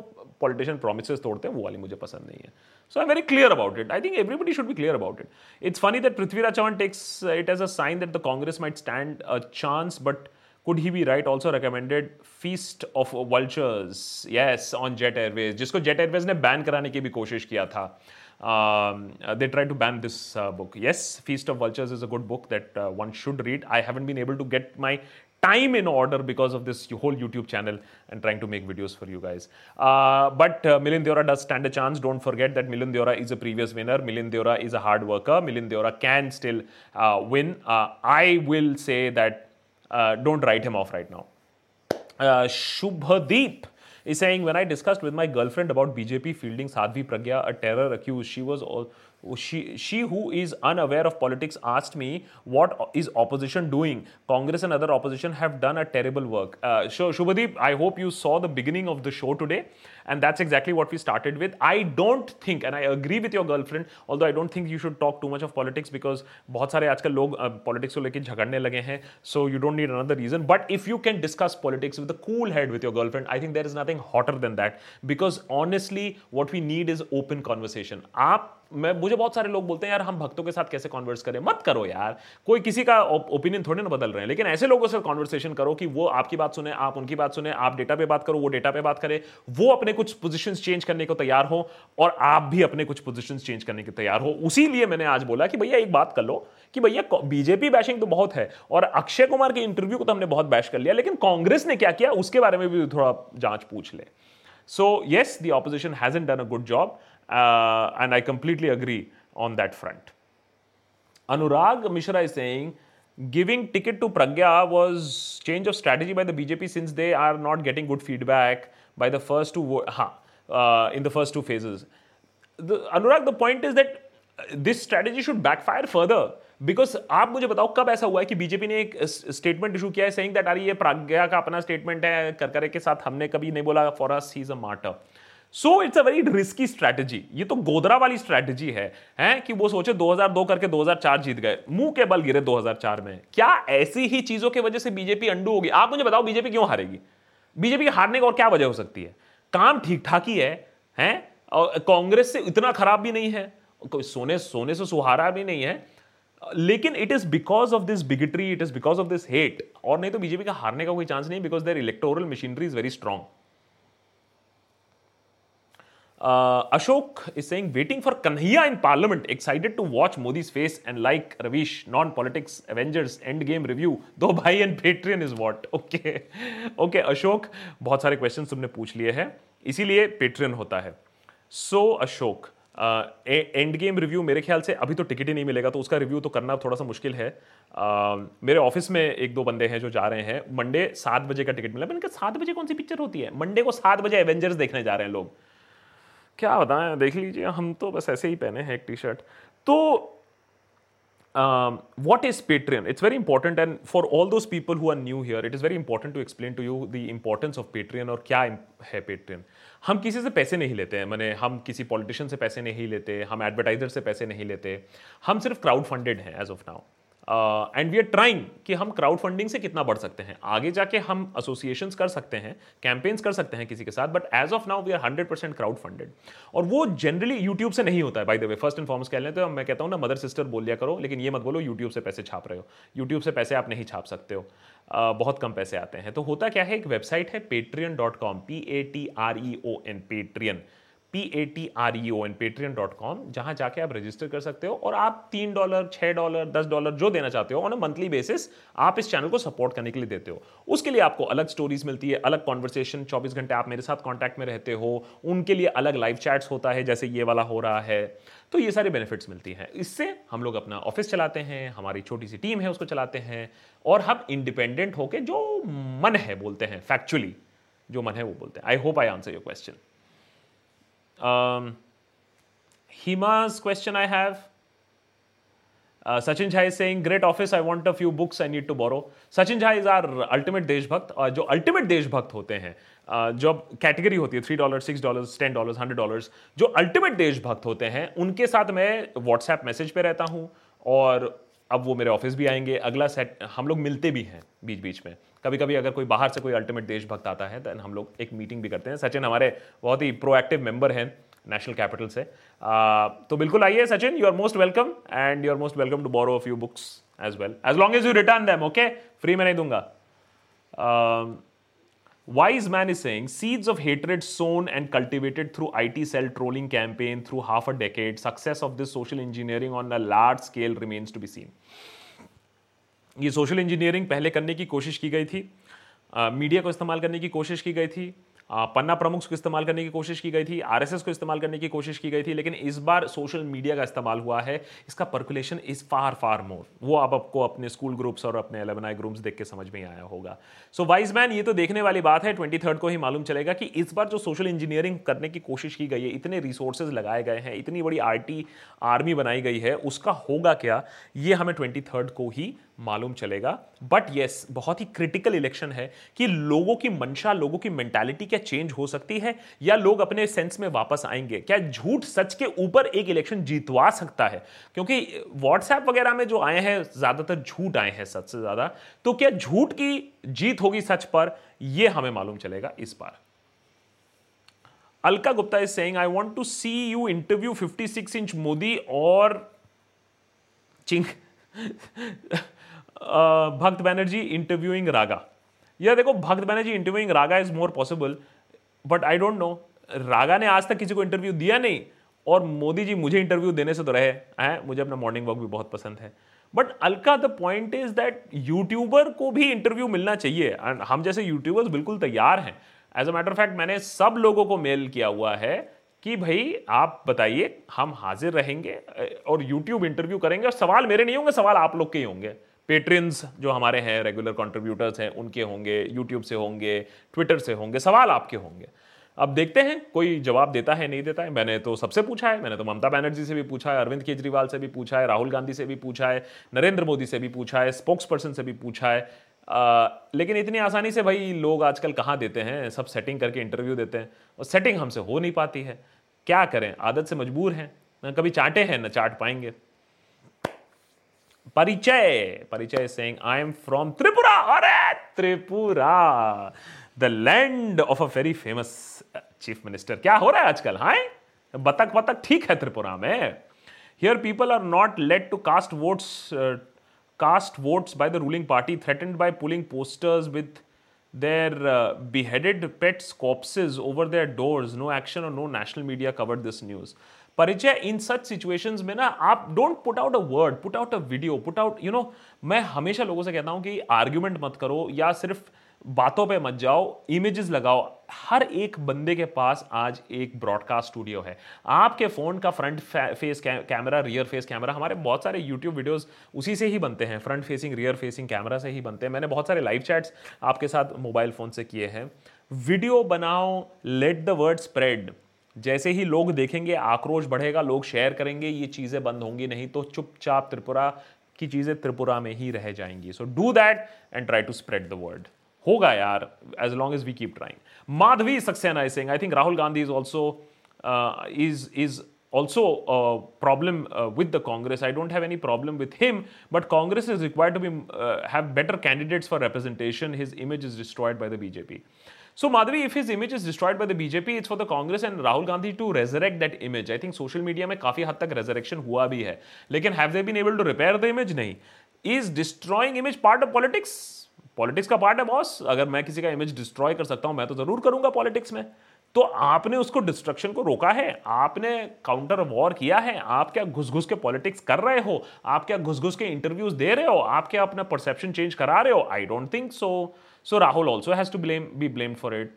पॉलिटिशियन प्रोमिस तोड़ते हैं वो वाली मुझे पसंद नहीं है। So I very clear about it I think everybody should be clear about it it's funny that Prithviraj Chauhan takes it as a sign that the Congress might stand a chance but could he be right also recommended feast of vultures yes on jet airways जिसको jet airways ने ban कराने की भी कोशिश किया था um, they tried to ban this uh, book yes feast of vultures is a good book that uh, one should read i haven't been able to get my time in order because of this whole YouTube channel and trying to make videos for you guys. Uh, but uh, Milind Deora does stand a chance. Don't forget that Milind Deora is a previous winner. Milind Deora is a hard worker. Milind Deora can still uh, win. Uh, I will say that uh, don't write him off right now. Uh, Shubhadeep is saying, when I discussed with my girlfriend about BJP fielding Sadhvi Pragya, a terror accused, she was all, she, she who is unaware of politics asked me what is opposition doing? Congress and other opposition have done a terrible work. Uh, so shubhadeep i hope you saw the beginning of the show today and that's exactly what we started with. I don't think and i agree with your girlfriend although i don't think you should talk too much of politics because bahut sare aajkal log uh, politics ko leke jhagadne lage hain so you don't need another reason. But if you can discuss politics with a cool head with your girlfriend i think there is nothing hotter than that because honestly what we need is open conversation. aap मैं मुझे बहुत सारे लोग बोलते हैं यार हम भक्तों के साथ कैसे कॉन्वर्स करें? मत करो यार। कोई किसी का ओपिनियन थोड़े ना बदल रहे हैं लेकिन ऐसे लोगों से कॉन्वर्सेशन करो कि वो आपकी बात सुने आप उनकी बात सुने आप डेटा पे बात करो वो डेटा पे बात करे। वो अपने कुछ पोजिशन चेंज करने को तैयार हो और आप भी अपने कुछ पोजिशन चेंज करने के तैयार हो। उसी मैंने आज बोला कि भैया एक बात कर लो कि भैया बीजेपी बैशिंग तो बहुत है और अक्षय कुमार के इंटरव्यू को तो हमने बहुत बैश कर लिया लेकिन कांग्रेस ने क्या किया? उसके बारे में भी थोड़ा जाँच पूछ ले। So, yes, the opposition hasn't done a good job, uh, and I completely agree on that front. Anurag Mishra is saying, giving ticket to Pragya was change of strategy by the BJP since they are not getting good feedback by the first two, huh, uh, in the first two phases. The, Anurag, the point is that this strategy should backfire further because आप मुझे बताओ कब ऐसा हुआ है कि BJP ने एक स्टेटमेंट इशू किया है सेइंग दैट अरे ये प्राज्ञा का अपना स्टेटमेंट है करकरे के साथ हमने कभी नहीं बोला for us he is a martyr so it's a very risky strategy ये तो गोदरा वाली स्ट्रैटेजी है, हैं, कि वो सोचे 2002 करके 2004 जीत गए। मुँह के बल गिरे 2004 में। क्या ऐसी ही चीज़ों की वजह से बीजेपी अंडू होगी? आप मुझे बताओ, बीजेपी क्यों हारेगी? बीजेपी के हारने का और क्या वजह हो सकती है? काम ठीक ठाक ही है, हैं? और कांग्रेस से इतना खराब भी नहीं है। सोने सोने से सुहारा भी नहीं है। लेकिन it is because of this bigotry it is because of this hate और नहीं तो बीजेपी का हारने का कोई चांस नहीं because their electoral machinery is very strong Uh, Ashok is saying, waiting for Kanhaiya in parliament, excited to watch Modi's face and like Ravish, non-politics, Avengers, Endgame review. दो भाई and Patreon is what? Okay, okay, Ashok, बहुत सारे questions तुमने पूछ लिए हैं, इसीलिए Patreon होता है. So Ashok, and game review मेरे ख्याल से अभी तो टिकट ही नहीं मिलेगा तो उसका रिव्यू तो करना थोड़ा सा मुश्किल है uh, मेरे ऑफ़िस में एक दो बंदे हैं जो जा रहे हैं मंडे सात बजे का टिकट मिला मैंने कहा सात बजे कौन सी पिक्चर होती है मंडे को सात बजे एवेंजर्स देखने जा रहे हैं लोग क्या बताएँ देख लीजिए, हम तो बस ऐसे ही पहने हैं एक टी शर्ट तो what is Patreon it's very important and for all those people who are new here it is very important to explain to you the importance of Patreon और क्या है पेट्रियन हम किसी से पैसे नहीं लेते हैं, मैंने हम किसी पॉलिटिशियन से पैसे नहीं लेते, हम एडवर्टाइजर से पैसे नहीं लेते। हम सिर्फ़ क्राउड फंडेड हैं as of now and we are trying कि हम क्राउड फंडिंग से कितना बढ़ सकते हैं। आगे जाके हम एसोसिएशन कर सकते हैं कैंपेन्स कर सकते हैं किसी के साथ but as of now we are hundred percent crowd funded और वो जनरली यूट्यूब से नहीं होता है by the way first and foremost कह लेते हो मैं कहता हूँ ना मदर सिस्टर बोल लिया करो, लेकिन ये मत बोलो यूट्यूब से पैसे छाप रहे हो। यूट्यूब से पैसे आप नहीं छाप सकते हो। बहुत कम पैसे आते हैं। तो होता क्या है, एक वेबसाइट है Patreon dot com P A T R E O N Patreon P A T R E O N Patreon dot com जहाँ जाके आप रजिस्टर कर सकते हो और आप तीन डॉलर छः डॉलर दस डॉलर जो देना चाहते हो ऑन अ मंथली बेसिस आप इस चैनल को सपोर्ट करने के लिए देते हो। उसके लिए आपको अलग स्टोरीज मिलती है, अलग कॉन्वर्सेशन चौबीस घंटे आप मेरे साथ कॉन्टैक्ट में रहते हो, उनके लिए अलग लाइव चैट्स होता है, जैसे ये वाला हो रहा है। तो ये सारे बेनिफिट्स मिलती हैं। इससे हम लोग अपना ऑफ़िस चलाते हैं, हमारी छोटी सी टीम है, उसको चलाते हैं और हम इंडिपेंडेंट होके जो मन है बोलते हैं फैक्चुअली जो मन है वो बोलते हैं। I hope I answer your question Um, Hima's question I have. Uh, Sachin Jha is saying, great office, I want a few books I need to borrow. Sachin Jha is our ultimate देशभक्त और जो ultimate देशभक्त होते हैं uh, जो category होती है three dollar six dollar ten dollar hundred dollar जो अल्टीमेट देशभक्त होते हैं उनके साथ मैं व्हाट्सएप मैसेज पे रहता हूँ और अब वो मेरे ऑफ़िस भी आएँगे। अगला सेट हम लोग मिलते भी हैं बीच बीच में। कभी कभी अगर कोई बाहर से कोई अल्टीमेट देशभक्त आता है तो हम लोग एक मीटिंग भी करते हैं। सचिन हमारे बहुत ही प्रोएक्टिव मेंबर हैं नेशनल कैपिटल से। तो बिल्कुल आइए Sachin you are most welcome and you are most welcome to borrow of you books as well as long as you return them okay free में नहीं दूँगा। Wise man is saying seeds of hatred sown and cultivated through I T cell trolling campaign through half a decade success of this social engineering on a large scale remains to be seen ये social engineering पहले करने की कोशिश की गई थी। Media uh, को इस्तेमाल करने की कोशिश की गई थी। पन्ना प्रमुख को इस्तेमाल करने की कोशिश की गई थी, आरएसएस को इस्तेमाल करने की कोशिश की गई थी, लेकिन इस बार सोशल मीडिया का इस्तेमाल हुआ है। इसका percolation is far far more वो आप आपको अपने स्कूल ग्रुप्स और अपने एलेमनाई ग्रुप्स देख के समझ में आया होगा। सो वाइज मैन ये तो देखने वाली बात है। ट्वेंटी को ही मालूम चलेगा कि इस बार जो सोशल इंजीनियरिंग करने की कोशिश की गई है, इतने रिसोर्सेज लगाए गए हैं, इतनी बड़ी आरटी आर्मी बनाई गई है, उसका होगा क्या? ये हमें ट्वेंटी को ही मालूम चलेगा। बट यस बहुत ही क्रिटिकल इलेक्शन है कि लोगों की मंशा, लोगों की मेंटालिटी क्या चेंज हो सकती है या लोग अपने सेंस में वापस आएँगे। क्या झूठ सच के ऊपर एक इलेक्शन जीतवा सकता है? क्योंकि व्हाट्सएप वगैरह में जो आए हैं, ज़्यादातर झूठ आए हैं सच से ज़्यादा। तो क्या झूठ की जीत होगी सच पर? यह हमें मालूम चलेगा इस बार। Alka Gupta is saying I want to see you interview 56 inch Modi और चिंग भक्त बैनर्जी इंटरव्यूइंग रागा। या देखो, Bhakt Banerjee interviewing RaGa is more possible but I don't know RaGa ने आज तक किसी को इंटरव्यू दिया नहीं, और मोदी जी मुझे इंटरव्यू देने से तो रहे हैं, मुझे अपना मॉर्निंग वॉक भी बहुत पसंद है। But Alka the point is that YouTuber को भी इंटरव्यू मिलना चाहिए एंड हम जैसे यूट्यूबर्स बिल्कुल तैयार हैं। एज अ मैटर फैक्ट मैंने सब लोगों को मेल किया हुआ है कि भाई, आप बताइए, हम हाजिर रहेंगे और यूट्यूब इंटरव्यू करेंगे, और सवाल मेरे नहीं होंगे, सवाल आप लोग के ही होंगे। पेट्रियंस जो हमारे हैं रेगुलर कॉन्ट्रीब्यूटर्स हैं उनके होंगे यूट्यूब से होंगे ट्विटर से होंगे सवाल आपके होंगे। अब देखते हैं कोई जवाब देता है नहीं देता है? मैंने तो सबसे पूछा है मैंने तो ममता बनर्जी से भी पूछा है अरविंद केजरीवाल से भी पूछा है राहुल गांधी से भी पूछा है नरेंद्र मोदी से भी पूछा है स्पोक्स पर्सन से भी पूछा है। आ, लेकिन इतनी आसानी से भाई लोग आजकल कहाँ देते हैं? सब सेटिंग करके इंटरव्यू देते हैं और सेटिंग हमसे हो नहीं पाती है। क्या करें? आदत से मजबूर हैं कभी चाटे हैं न चाट पाएँगे। Parichay Parichay saying I am from Tripura अरे Tripura the land of a very famous chief minister क्या हो रहा है आजकल हाँ? बतक बतक ठीक है त्रिपुरा में। Here people are not let to cast votes cast votes by the ruling party threatened by pulling posters with uh, beheaded pets corpses over their doors. No action or no national media covered this news. परिचय in such situations में ना आप don't put out a word put out a video put out you know मैं हमेशा लोगों से कहता हूँ कि आर्ग्यूमेंट मत करो या सिर्फ़ बातों पे मत जाओ इमेजेस लगाओ। हर एक बंदे के पास आज एक ब्रॉडकास्ट स्टूडियो है। आपके फ़ोन का front face camera rear face camera हमारे बहुत सारे यूट्यूब वीडियोस उसी से ही बनते हैं। Front facing rear facing camera से ही बनते हैं। मैंने बहुत सारे लाइव चैट्स आपके साथ मोबाइल फ़ोन से किए हैं। वीडियो बनाओ लेट द वर्ड स्प्रेड जैसे ही लोग देखेंगे, आक्रोश बढ़ेगा, लोग शेयर करेंगे, ये चीज़ें बंद होंगी नहीं तो चुपचाप त्रिपुरा की चीज़ें त्रिपुरा में ही रह जाएँगी। So do that and try to spread the world होगा यार as long as we keep trying Madhavi Saxena Singh I think Rahul Gandhi is also is is also problem with the Congress I don't have any problem with him but Congress is required to be have better candidates for representation his image is destroyed by the BJP so Madhavi if is image is destroyed by the BJP it's for the Congress and Rahul Gandhi to resurrect that image I think social media में काफ़ी हद तक resurrection हुआ भी है। लेकिन have they been able to repair the image नहीं। Is destroying image part of politics politics का पार्ट है बॉस अगर मैं किसी का इमेज डिस्ट्रॉय कर सकता हूँ, मैं तो ज़रूर करूँगा पॉलिटिक्स में। तो आपने उसको डिस्ट्रक्शन को रोका है। आपने काउंटर वॉर किया है। आप क्या घुस घुस के पॉलिटिक्स कर रहे हो? आप क्या घुस घुस के इंटरव्यूज़ दे रहे हो? आप क्या अपना परसेप्शन चेंज करा रहे हो? I don't think so. So Rahul also has to blame be blame for it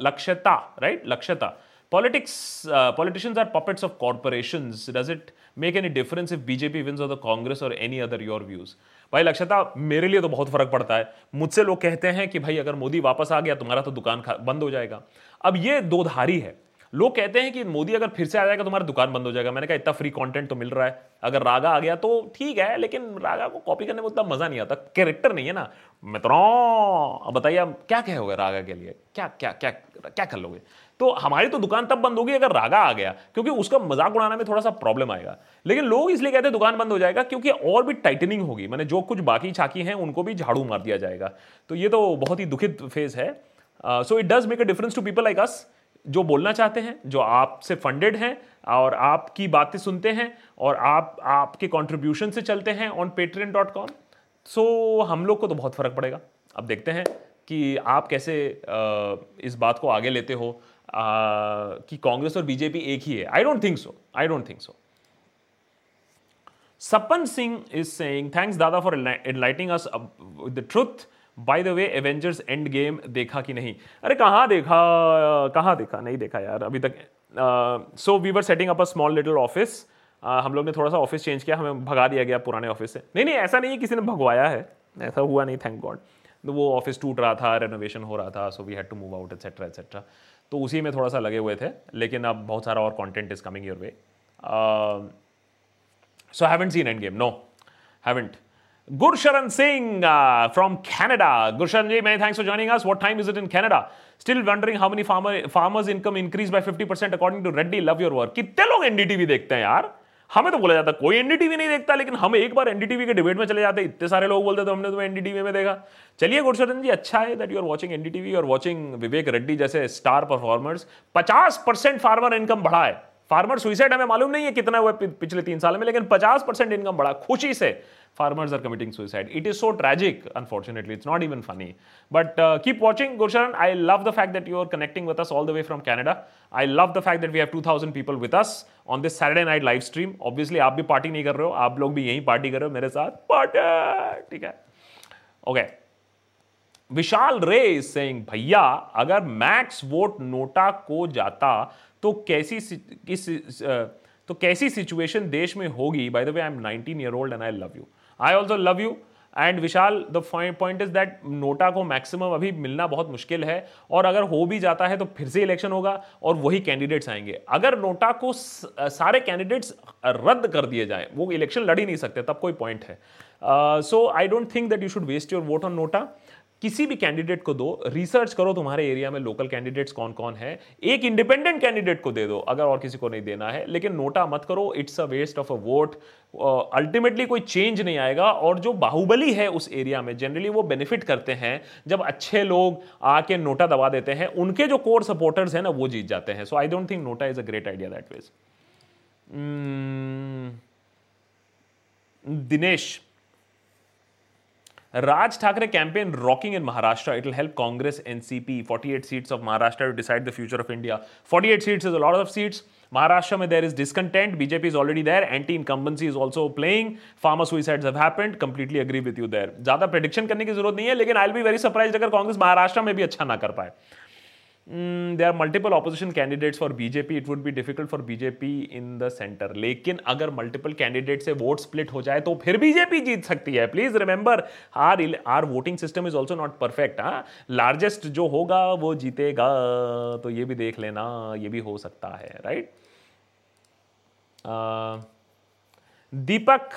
Lakshyata right Lakshyata politics uh, politicians are puppets of corporations does it make any difference if bjp wins or the congress or any other your views भाई लक्ष्यता मेरे लिए तो बहुत फ़र्क पड़ता है मुझसे लोग कहते हैं कि भाई अगर मोदी वापस आ गया तुम्हारा तो दुकान बंद हो जाएगा अब ये दो धारी है लोग कहते हैं कि मोदी अगर फिर से आ जाएगा तुम्हारा दुकान बंद हो जाएगा। मैंने कहा, इतना फ्री कंटेंट तो मिल रहा है। अगर रागा आ गया तो ठीक है, लेकिन रागा को कॉपी करने में उतना मज़ा नहीं आता। कैरेक्टर नहीं है ना। मित्रों बताइए अब क्या कहोगे रागा के लिए? क्या क्या क्या क्या कर लोगे? तो हमारी तो दुकान तब बंद होगी अगर रागा आ गया, क्योंकि उसका मज़ाक उड़ाने में थोड़ा सा प्रॉब्लम आएगा। लेकिन लोग इसलिए कहते हैं दुकान बंद हो जाएगा क्योंकि और भी टाइटनिंग होगी। मैंने जो कुछ बाकी छाकी हैं, उनको भी झाड़ू मार दिया जाएगा। तो ये तो बहुत ही दुखित फ़ेज़ है। So it does make a difference to people like us जो बोलना चाहते हैं, जो आपसे फंडेड हैं और आपकी बातें सुनते हैं और आप, आपके कॉन्ट्रीब्यूशन से चलते हैं on Patreon dot com so हम लोग को तो बहुत फ़र्क पड़ेगा। अब देखते हैं कि आप कैसे इस बात को आगे लेते हो कि कांग्रेस और बीजेपी एक ही है। I don't think so I don't think so Sapan Singh is saying thanks दादा for enlightening us with the truth by the way Avengers Endgame देखा कि नहीं? अरे कहाँ देखा? कहाँ देखा? नहीं देखा यार, अभी तक। So we were setting up a small little office हम लोग ने थोड़ा सा ऑफ़िस चेंज किया, हमें भगा दिया गया पुराने ऑफ़िस से। नहीं नहीं, ऐसा नहीं है किसी ने भगवाया है। ऐसा हुआ नहीं थैंक गॉड तो वो ऑफ़िस टूट रहा था रेनोवेशन हो रहा था so we had to move out etcetera etcetera तो उसी में थोड़ा सा लगे हुए थे, लेकिन अब बहुत सारा और content is coming your way so haven't seen Endgame no haven't Gursharan Singh uh, from Canada. Gursharan ji, many thanks for joining us. What time is it in Canada? Still wondering how many farmer farmers income increased by 50% according to Reddy. Love your work. कितने लोग NDTV देखते हैं यार हमें तो बोला जाता कोई एनडीटीवी नहीं देखता लेकिन हम एक बार एनडीटीवी के डिबेट में चले जाते इतने सारे लोग बोलते तो हमने तुम्हें एनडीटीवी में देखा चलिए गुरशरण जी अच्छा है that you are watching NDTV और वाचिंग विवेक रेड्डी जैसे star performers 50 percent farmer income बढ़ा है फार्मर सुइसाइड हमें मालूम नहीं है कितना हुआ पिछले तीन साल में, लेकिन 50 परसेंट इनकम बढ़ा। खुशी से farmers are committing suicide it is so tragic unfortunately it's not even funny but keep watching Gursharan I love the fact that you are connecting with us all the way from Canada I love the fact that we have two thousand people with us on this Saturday night live stream obviously आप भी party नहीं कर रहे हो, आप लोग भी यही पार्टी कर रहे हो, मेरे साथ ठीक है? ओके विशाल रे सिंह भैया, अगर मैक्स वोट नोटा को जाता तो कैसी किस तो कैसी सिचुएशन देश में होगी? By the way I am 19 year old and I love you I also love you and Vishal the point is that NOTA को मैक्सिमम अभी मिलना बहुत मुश्किल है। और अगर हो भी जाता है तो फिर से इलेक्शन होगा और वही कैंडिडेट्स आएँगे। अगर नोटा को सारे कैंडिडेट्स रद्द कर दिए जाए, वो इलेक्शन लड़ ही नहीं सकते, तब कोई पॉइंट है। So I don't think that you should waste your vote on NOTA किसी भी कैंडिडेट को दो रिसर्च करो तुम्हारे एरिया में लोकल कैंडिडेट्स कौन कौन है। एक इंडिपेंडेंट कैंडिडेट को दे दो, अगर और किसी को नहीं देना है। लेकिन नोटा मत करो it's a waste of a vote ultimately कोई चेंज नहीं आएगा और जो बाहुबली है उस एरिया में जनरली वो बेनिफिट करते हैं। जब अच्छे लोग आके नोटा दबा देते हैं, उनके जो कोर सपोर्टर्स हैं ना, वो जीत जाते हैं। So I don't think NOTA is a great idea that veg Dinesh Raj Thackeray campaign rocking in Maharashtra. It will help Congress, NCP, 48 seats of Maharashtra to decide the future of India. 48 seats is a lot of seats. Maharashtra mein there is discontent. BJP is already there. Anti-incumbency is also playing. Farmer suicides have happened. Completely agree with you there. ज़्यादा prediction करने की ज़रूरत नहीं है लेकिन I'll be very surprised अगर कांग्रेस महाराष्ट्र में भी अच्छा ना कर पाए they are multiple opposition candidates for BJP it would be difficult for BJP in the centre लेकिन अगर मल्टीपल कैंडिडेट से वोट स्प्लिट हो जाए तो फिर बीजेपी जीत सकती है। Please remember our our voting system is also not perfect हाँ। लार्जेस्ट जो होगा वो जीतेगा। तो ये भी देख लेना ये भी हो सकता है right right? uh, Deepak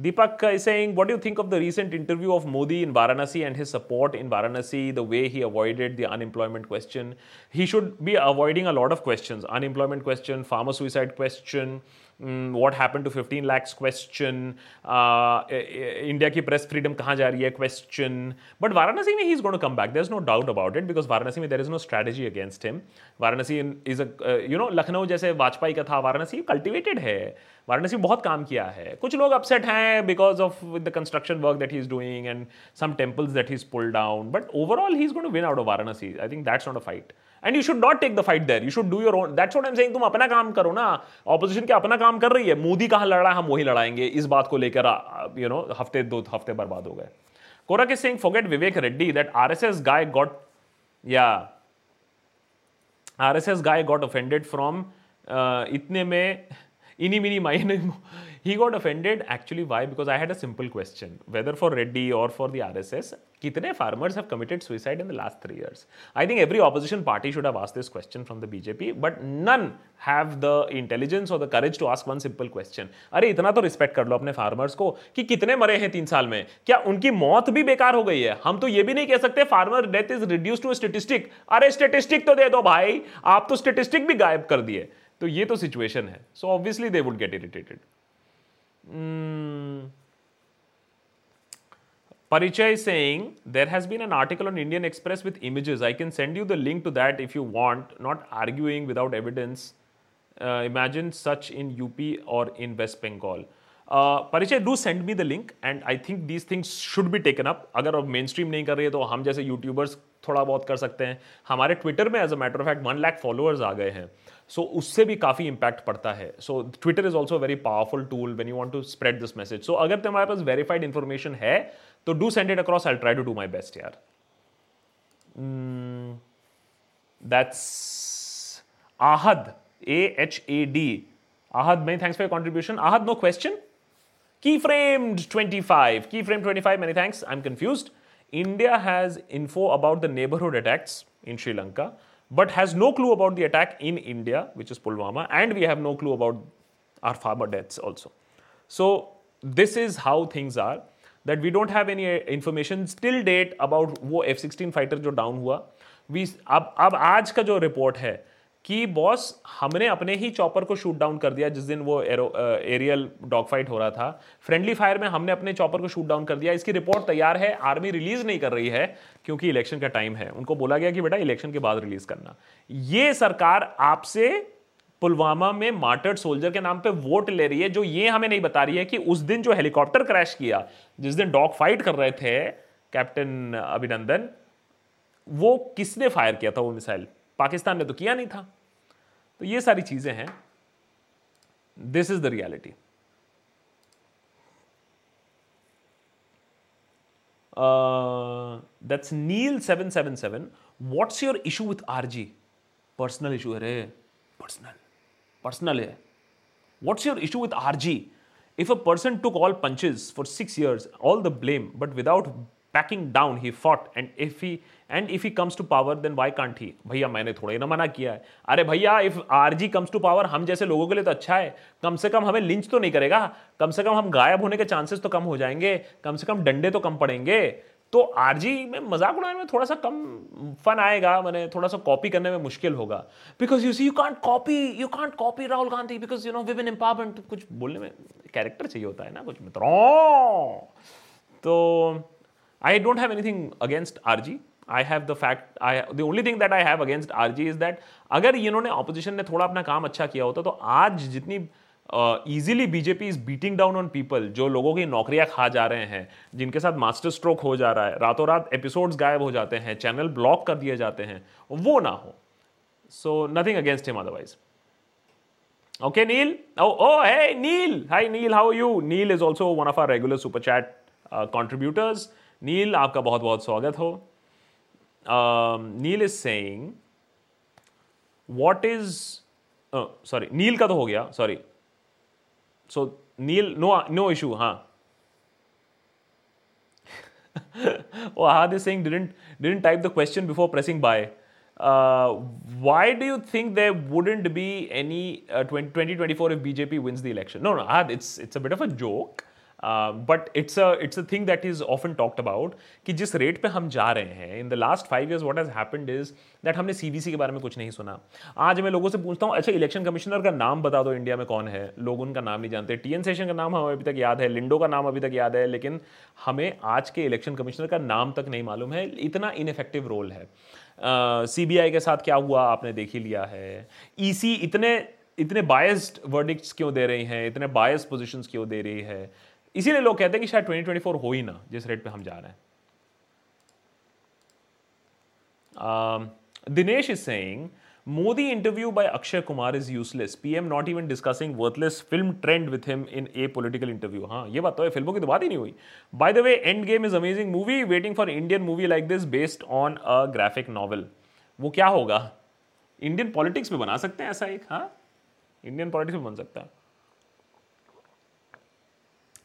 Deepak is saying, what do you think of the recent interview of Modi in Varanasi and his support in Varanasi, the way he avoided the unemployment question? He should be avoiding a lot of questions unemployment question, farmer suicide question, what happen to fifteen lakhs question India की press freedom कहाँ जा रही है? Question but Varanasi में ही is gone come back there is no doubt about it because Varanasi में there is no strategy against him Varanasi is a you know Lucknow जैसे वाजपेयी का था वाराणसी कल्टिवेटेड है. वाराणसी बहुत काम किया है. कुछ लोग अपसेट हैं because of the construction work that he is doing and some temples that he is pull down but overall he is gone to win out of Varanasi I think that's not a fight and you should not take the fight there you should do your own that's what I am saying तुम अपना काम करो ना. Opposition के अपना काम कर रही है. मोदी कहाँ लड़ है? हम वही लड़ाएँगे. इस बात को लेकर यू नो हफ़्ते, दो हफ़्ते बर्बाद हो गए. Kora K Singh forget Vivek Reddy that RSS guy got या RSS guy got offended from इतने में eeny meeny mine he got offended actually why because I had a simple question whether for Reddy और for the R S S कितने farmers have committed suicide in the last three years I think every opposition party should have asked this question from the BJP but none have the intelligence और the courage to ask one simple question अरे, इतना तो respect कर लो अपने farmers को कि कितने मरे हैं तीन साल में। क्या उनकी मौत भी बेकार हो गई है? हम तो ये भी नहीं कह सकते farmer death is reduce to statistic अरे स्टेटिस्टिक तो दे दो भाई। आप तो स्टेटिस्टिक भी गायब कर दिए। तो ये तो सिचुएशन है। So obviously they would get irritated Mm. Parichay is saying there has been an article on Indian Express with images. I can send you the link to that if you want, not arguing without evidence. Uh, imagine such in UP or in West Bengal. Parichay do send me the link and I think these things should be taken up अगर अब main stream नहीं कर रही है तो हम जैसे YouTubers थोड़ा बहुत कर सकते हैं। हमारे ट्विटर में as a matter of fact one lakh followers आ गए हैं। सो so, उससे भी काफ़ी इंपैक्ट पड़ता है। So Twitter is also very powerful tool when you want to spread this message so अगर तुम्हारे पास वेरीफाइड इन्फॉर्मेशन है तो do send it across I try to do my best यार। That's Ahad A H A D ahad many thanks for your contribution. Ahad no question? Keyframed 25 keyframe 25 many thanks. I'm confused. india has info about the neighborhood attacks in sri lanka but has no clue about the attack in India, which is Pulwama, and we have no clue about our farmer deaths also. So, this is how things are that we don't have any information still date about वो F-16 fighter जो down हुआ. We अब अब आज का जो report है कि बॉस हमने अपने ही चॉपर को शूट डाउन कर दिया जिस दिन वो एरो एरियल डॉग फाइट हो रहा था। फ्रेंडली फायर में हमने अपने चॉपर को शूट डाउन कर दिया। इसकी रिपोर्ट तैयार है आर्मी रिलीज़ नहीं कर रही है, क्योंकि इलेक्शन का टाइम है। उनको बोला गया कि बेटा इलेक्शन के बाद रिलीज़ करना। ये सरकार आपसे पुलवामा में मार्टर्ड सोल्जर के नाम पे वोट ले रही है, जो ये हमें नहीं बता रही है कि उस दिन जो हेलीकॉप्टर क्रैश किया, जिस दिन डॉग फाइट कर रहे थे कैप्टन अभिनंदन वो किसने फायर किया था वो मिसाइल पाकिस्तान ने तो किया नहीं था। तो ये सारी चीज़ें हैं। This is the reality that's Neel seven seven seven what's your issue with R G personal issue है रे। पर्सनल पर्सनल है। What's your issue with R G if a person to all punches for six years all the blame but without backing down he fought and if he and if he comes to power then why can't he? भैया, मैंने थोड़ा ही ना मना किया है. अरे भैया if R G comes to power हम जैसे लोगों के लिए तो अच्छा है। कम से कम हमें लिंच तो नहीं करेगा। कम से कम हम गायब होने के चांसेस तो कम हो जाएँगे। कम से कम डंडे तो कम पड़ेंगे। तो आरजी में मज़ाक उड़ाने में थोड़ा सा कम फन आएगा। मैंने थोड़ा सा कॉपी करने में मुश्किल होगा। Because you see you can't copy you can't copy Rahul Gandhi because you know women empowerment कुछ बोलने में कैरेक्टर चाहिए होता है ना, कुछ मित्रों तो I don't have anything against RG I have the fact I the only thing that I have against RG is that अगर इन्होंने ऑपोजिशन ने थोड़ा अपना काम अच्छा किया होता तो आज जितनी easily BJP is beating down on people जो लोगों की नौकरियाँ खा जा रहे हैं जिनके साथ मास्टर स्ट्रोक हो जा रहा है रातों रात एपिसोड्स गायब हो जाते हैं चैनल ब्लॉक कर दिए जाते हैं वो ना हो so nothing against him otherwise. Oh, oh, hey, Neil. Hi, Neil. How are you? Neil is also one of our regular super chat uh, Neil, आपका बहुत बहुत स्वागत हो. Um, is saying, what is, oh, sorry, Neil का तो हो गया, sorry. So Neil, no, no issue, huh? oh, Ahad is saying didn't didn't type the question before pressing buy. Uh, why do you think there wouldn't be any uh, 20, 2024 if BJP wins the election? No, no, Ahad, it's it's a bit of a joke. But it's a it's a thing that is often talked about कि जिस rate पे हम जा रहे हैं in the last five years what has happened is that हमने CBC के बारे में कुछ नहीं सुना। आज मैं लोगों से पूछता हूँ अच्छा इलेक्शन कमिश्नर का नाम बता दो इंडिया में कौन है? लोग उनका नाम नहीं जानते। टी एन सेशन का नाम हमें अभी तक याद है लिंडो का नाम अभी तक याद है, लेकिन हमें आज के इलेक्शन कमिश्नर का नाम तक नहीं मालूम है। इतना इनफेक्टिव रोल है। सी बी आई के साथ क्या हुआ? आपने देख ही लिया है। ई e सी इतने इतने बायस्ड वर्डिक्ट्स क्यों दे रही हैं? इतने बायस पोजिशन क्यों दे रही है? इसीलिए लोग कहते हैं कि शायद 2024 हो ही ना, जिस रेट पे हम जा रहे हैं। Dinesh is saying Modi interview by Akshay Kumar is useless PM not even discussing worthless film trend with him in a political interview हाँ ये बात तो है, फ़िल्मों की तो बात ही नहीं हुई। By the way end game is amazing movie waiting for Indian movie like this based on a graphic novel वो क्या होगा? इंडियन पॉलिटिक्स में बना सकते हैं ऐसा एक हाँ? इंडियन पॉलिटिक्स में बन सकता है।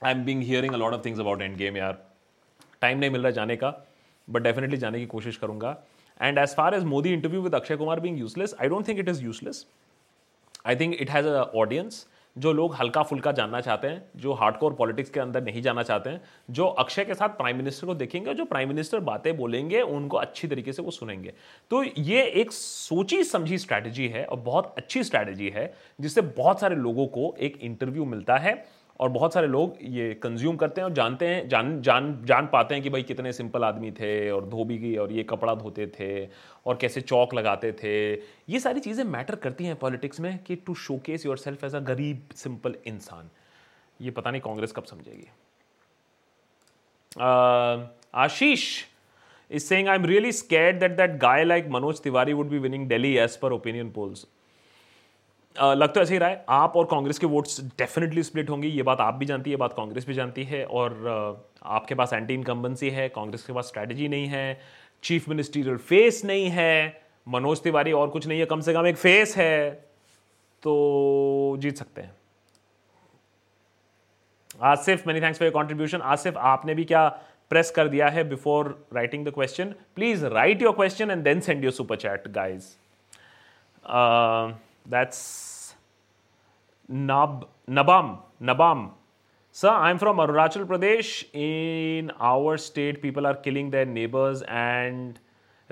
I am being hearing a lot of things about end game यार टाइम नहीं मिल रहा जाने का बट डेफिनेटली जाने की कोशिश करूँगा. And as far as Modi interview with Akshay Kumar being useless I don't think it is useless I think it has a audience जो लोग हल्का फुल्का जानना चाहते हैं, जो हार्डकोर पॉलिटिक्स के अंदर नहीं जाना चाहते हैं, जो अक्षय के साथ प्राइम मिनिस्टर को देखेंगे जो प्राइम मिनिस्टर बातें बोलेंगे, उनको अच्छी तरीके से वो सुनेंगे. तो ये एक सोची समझी स्ट्रैटेजी है और बहुत अच्छी स्ट्रैटेजी है, जिससे बहुत सारे लोगों को एक इंटरव्यू मिलता है. और बहुत सारे लोग ये कंज्यूम करते हैं और जानते हैं, जान जान जान पाते हैं कि भाई कितने सिंपल आदमी थे और धोबी की और ये कपड़ा धोते थे और कैसे चौक लगाते थे। ये सारी चीज़ें मैटर करती हैं पॉलिटिक्स में कि to showcase yourself as a गरीब सिंपल इंसान। ये पता नहीं कांग्रेस कब समझेगी। Ashish is saying I am really scared that that guy like Manoj Tiwari would be winning Delhi as per opinion polls लग तो ऐसे ही रहा है। आप और कांग्रेस के वोट्स डेफिनेटली स्प्लिट होंगी, ये बात आप भी जानती है, ये बात कांग्रेस भी जानती है, और आपके पास एंटी इनकम्बेंसी है, कांग्रेस के पास स्ट्रैटेजी नहीं है चीफ मिनिस्ट्रियल फेस नहीं है, मनोज तिवारी और कुछ नहीं है, कम से कम एक फेस है तो जीत सकते हैं। Asif many thanks for your contribution Asif, आपने भी क्या प्रेस कर दिया है before writing the question please write your question and then send your super chat guys That's Nab, Nabam. Nabam. Sir, I'm from Arunachal Pradesh. In our state, people are killing their neighbors and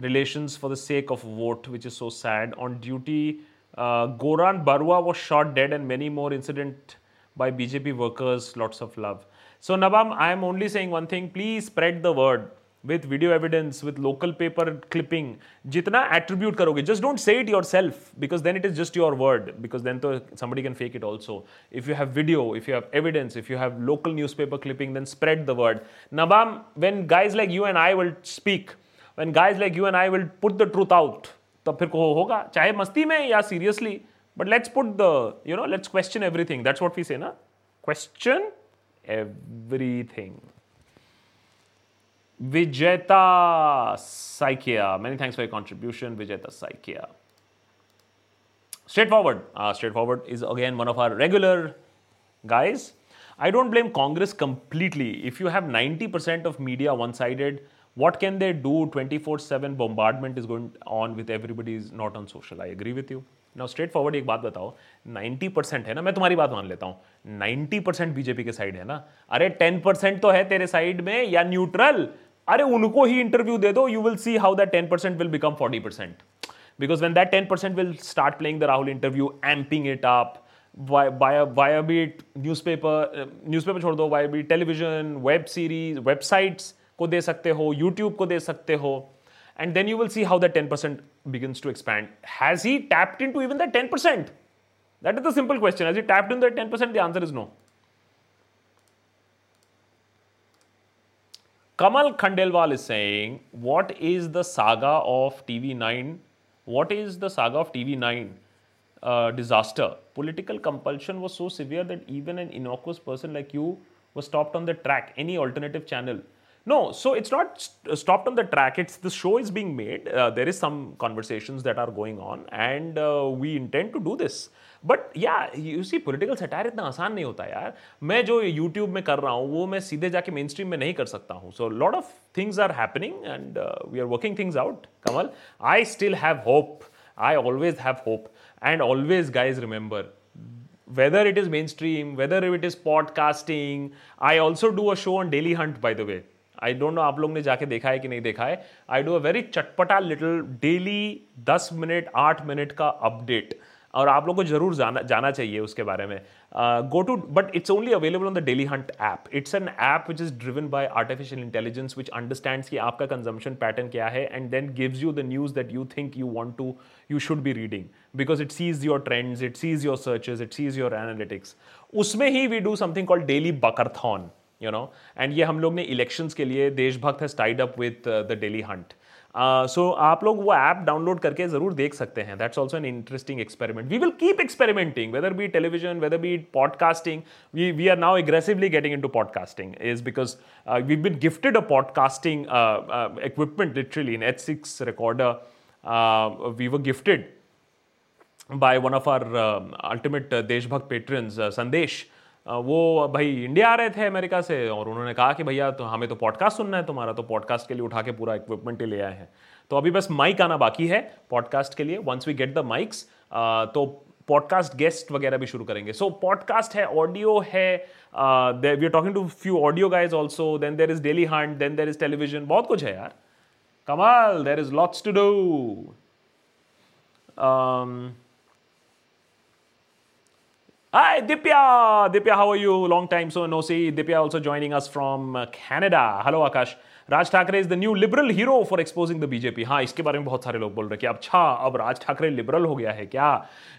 relations for the sake of vote, which is so sad. On duty, uh, Goran Barua was shot dead, and many more incident by BJP workers. Lots of love. So, Nabam, I am only saying one thing. Please spread the word with video evidence with local paper clipping जितना attribute करोगे just don't say it yourself because then it is just your word because then तो somebody can fake it also if you have video if you have evidence if you have local newspaper clipping then spread the word Nabam when guys like you and I will speak when guys like you and I will put the truth out तो फिर को होगा, चाहे मस्ती में या seriously but let's put the you know let's question everything that's what fee say ना? Question everything Vijeta Saikia. Many thanks for your contribution, Vijeta Saikia. Straightforward. Uh, straightforward is again one of our regular guys. I don't blame Congress completely. If you have 90% of media one sided, what can they do 24 7 bombardment is going on with everybody is not on social. I agree with you. Now straightforward एक बात बताओ। 90 percent है ना? मैं तुम्हारी बात मान लेता हूँ। 90 परसेंट बीजेपी के साइड है ना? अरे 10 परसेंट तो है तेरे साइड में, या न्यूट्रल अरे, उनको ही इंटरव्यू दे दो you will see how that 10 percent will become 40 percent because when that 10 percent will start playing the Rahul interview amping it up वायाबीट newspaper newspaper छोड़ दो वायाबीट टेलीविज़न वेब सीरीज़ वेबसाइट्स को दे सकते हो YouTube को दे सकते हो। And then you will see how that 10% begins to expand. Has he tapped into even that 10%? That is the simple question. Has he tapped into that 10%? The answer is no. Kamal Khandelwal is saying, What is the saga of TV9? What is the saga of TV9 uh, disaster? Political compulsion was so severe that even an innocuous person like you was stopped on the track. Any alternative channel no, so it's not st- uh, stopped on the track. It's the show is being made. Uh, there is some conversations that are going on, and uh, we intend to do this. But या you see political satire इतना आसान नहीं होता यार मैं जो YouTube में कर रहा हूँ वो मैं सीधे जाके मेन स्ट्रीम में नहीं कर सकता हूँ so lot of things are happening and we are working things out Kamal I still have hope I always have hope and always guys remember whether it is mainstream, whether it is podcasting, I also do a show on Daily Hunt, by the way. I don't know आप लोग ने जाके देखा है कि नहीं देखा है। आई डू अ वेरी चटपटा लिटिल डेली दस मिनट, आठ मिनट का अपडेट और आप लोग को ज़रूर जाना जाना चाहिए उसके बारे में। Go to but it's only available on the Dailyhunt app it's an app which is driven by artificial intelligence which understands कि आपका कंजम्पशन पैटर्न क्या है and then gives you the news that you think you want to you should be reading because it sees your trends it sees your searches it sees your analytics उसमें ही we do something called daily बकरथॉन you know and ये हम लोग ने elections के लिए देशभक्त है tied up with the Dailyhunt so आप लोग वो ऐप डाउनलोड करके ज़रूर देख सकते हैं. That's also an interesting experiment we will keep experimenting whether be television whether be podcasting we we are now aggressively getting into podcasting is because we been gifted a podcasting equipment literally in H six recorder we were gifted by one of our uh, ultimate uh, Deshbhakt patrons, uh, Sandesh, वो भाई India आ रहे थे America से और उन्होंने कहा कि भैया तो हमें तो पॉडकास्ट सुनना है तुम्हारा तो पॉडकास्ट के लिए उठा के पूरा इक्विपमेंट ही ले आए हैं। तो अभी बस माइक आना बाकी है पॉडकास्ट के लिए। Once we get the mics तो पॉडकास्ट गेस्ट वगैरह भी शुरू करेंगे। सो so, पॉडकास्ट है ऑडियो है we are talking to few audio guys also then there is Dailyhunt then there is television बहुत कुछ है यार। कमाल there is lots to do Hi, Dipya. Dipya, how are you? Long time so no see. Dipya also joining us from Canada. Hello, Akash. Raj Thackeray is the new liberal hero for exposing the BJP हाँ इसके बारे में बहुत सारे लोग बोल रहे हैं कि अच्छा अब राज ठाकरे लिबरल हो गया है क्या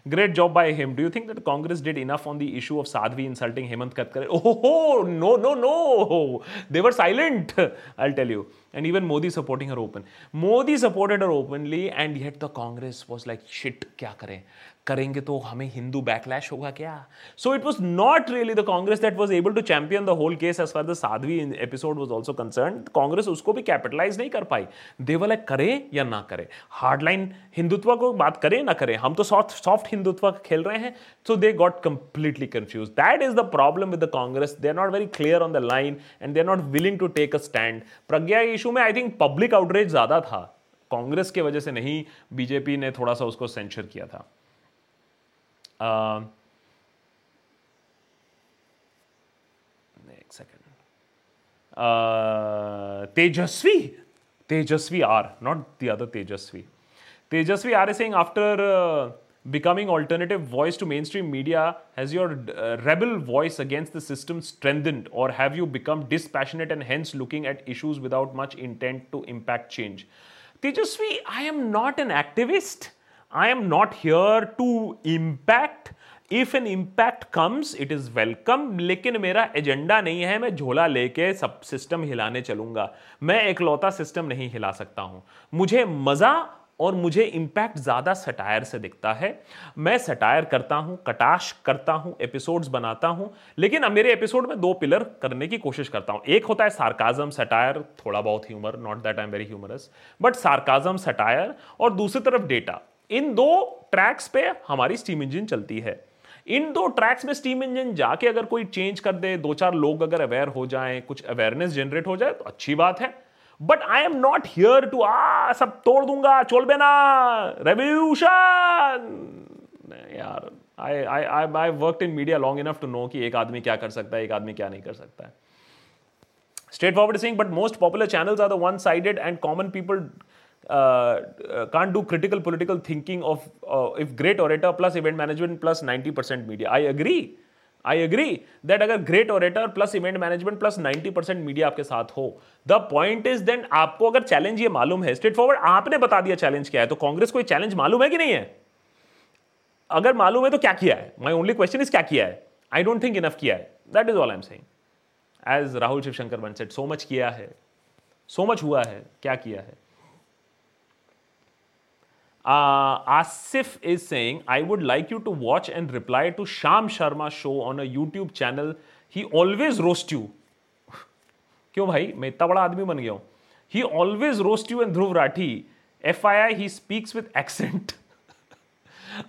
great job by him do you think that Congress did enough on the issue of Sadhvi insulting Hemant Karkare ओहो no no no they were silent I tell you and even Modi supporting her open. Modi supported her openly, and yet the Congress was like, shit, क्या करें करेंगे तो हमें Hindu backlash होगा क्या so it was not really the Congress that was able to champion the whole case as far the Sadhvi episode was also concern Congress उसको भी capitalise नहीं कर पाई देवल करें या ना करें हार्डलाइन हिंदुत्व को बात करें ना करें हम तो सॉफ्ट सॉफ्ट हिंदुत्व खेल रहे हैं so they got completely confuse that is the problem with the Congress they are not very clear on the line and they are not willing to take a stand Pragya issue में I think public outreach ज़्यादा था। कांग्रेस के वजह से नहीं, BJP ने थोड़ा सा उसको सेंचर किया था। Second Tejasvi? Tejasvi are not the other Tejasvi. Tejasvi R is saying after becoming alternative voice to mainstream media has your uh, rebel voice against the system strengthened or have you become dispassionate and hence looking at issues without much intent to impact change tejasvi i am not an activist I am not here to impact. If an impact comes, it is welcome. लेकिन मेरा agenda नहीं है मैं झोला लेके सब system हिलाने चलूँगा मैं एकलौता सिस्टम नहीं हिला सकता हूँ मुझे मज़ा और मुझे इम्पैक्ट ज़्यादा सटायर से दिखता है। मैं सटायर करता हूँ कटाश करता हूँ एपिसोड्स बनाता हूँ, लेकिन अब मेरे एपिसोड में दो पिलर करने की कोशिश करता हूँ। एक होता है सार्काजम सटायर थोड़ा बहुत humour not that I am very humorous but sarcasm satire और दूसरी तरफ़ डेटा इन दो ट्रैक्स पे हमारी स्टीम इंजन चलती है। इन दो ट्रैक्स में स्टीम इंजन जाके अगर कोई चेंज कर दे, दो चार लोग अगर अवेयर हो जाएँ, कुछ अवेयरनेस जनरेट हो जाए तो अच्छी बात है। But I am not here to आ सब तोड़ दूँगा चोल बेना रेवल्यूशन यार I I I I work in media long enough to know कि एक आदमी क्या कर सकता है एक आदमी क्या नहीं कर सकता है। Straightforward thing but most popular channels are the one sided and common people can't do critical political thinking of uh, if great orator plus event management plus 90% media. I agree. I agree that अगर great orator plus event management plus 90 percent media आपके साथ हो the point is then आपको अगर challenge ये मालूम है straight forward आपने बता दिया चैलेंज क्या है तो कांग्रेस को चैलेंज मालूम है कि नहीं है? अगर मालूम है तो क्या किया है? माई ओनली क्वेश्चन इज़ क्या किया है? आई डोंट थिंक इनफ किया है. That is all I am saying as Rahul Shivshankar one set so much किया है सो मच हुआ है, क्या किया है? Uh, Asif is saying, I would like you to watch and reply to Sham Sharma show on a YouTube channel. He always roast you. क्यों भाई मैं इतना बड़ा आदमी बन गया हूँ he always roast you and Dhruv Rathee F I I he speaks with accent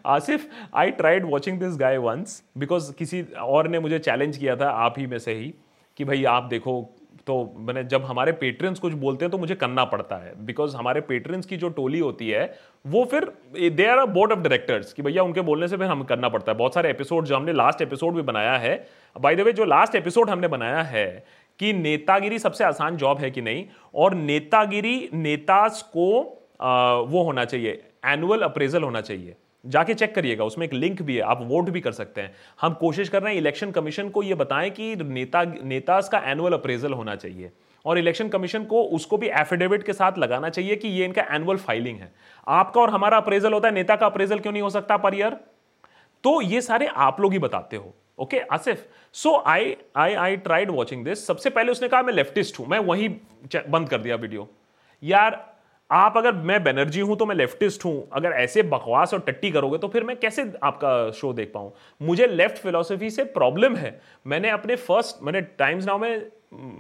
Asif I tried watching this guy once because किसी और ने मुझे चैलेंज किया था आप ही में से ही कि भाई आप देखो तो मैंने जब हमारे पेट्रेंस कुछ बोलते हैं तो मुझे करना पड़ता है। बिकॉज़ हमारे पेट्रेंस की जो टोली होती है वो फिर they are a board of directors कि भैया उनके बोलने से फिर हम करना पड़ता है। बहुत सारे एपिसोड जो हमने लास्ट एपिसोड भी बनाया है। बाय द वे जो लास्ट एपिसोड हमने बनाया है कि नेतागिरी सबसे आसान जॉब है कि नहीं और नेतागिरी नेताज को आ, वो होना चाहिए एनुअल अप्रेजल होना चाहिए। जाके चेक करिएगा, उसमें एक लिंक भी है, आप वोट भी कर सकते हैं। हम कोशिश कर रहे हैं इलेक्शन कमीशन को यह बताएँ कि नेता, नेताज का एनुअल अप्रेजल होना चाहिए। और इलेक्शन कमीशन को, उसको भी एफिडेविट के साथ लगाना चाहिए कि ये इनका एनुअल फाइलिंग है। आपका और हमारा अप्रेजल होता है, नेता का अप्रेजल क्यों नहीं हो सकता पर ईयर तो ये सारे आप लोग ही बताते हो okay Asif? So I I I tried watching this सबसे पहले उसने कहा, मैं लेफ्टिस्ट हूँ, मैं वही बंद कर दिया वीडियो यार आप अगर मैं बैनर्जी हूँ तो मैं लेफ्टिस्ट हूँ। अगर ऐसे बकवास और टट्टी करोगे तो फिर मैं कैसे आपका शो देख पाऊँ? मुझे लेफ़्ट फिलोसफी से प्रॉब्लम है। मैंने अपने फ़र्स्ट मैंने टाइम्स नाउ में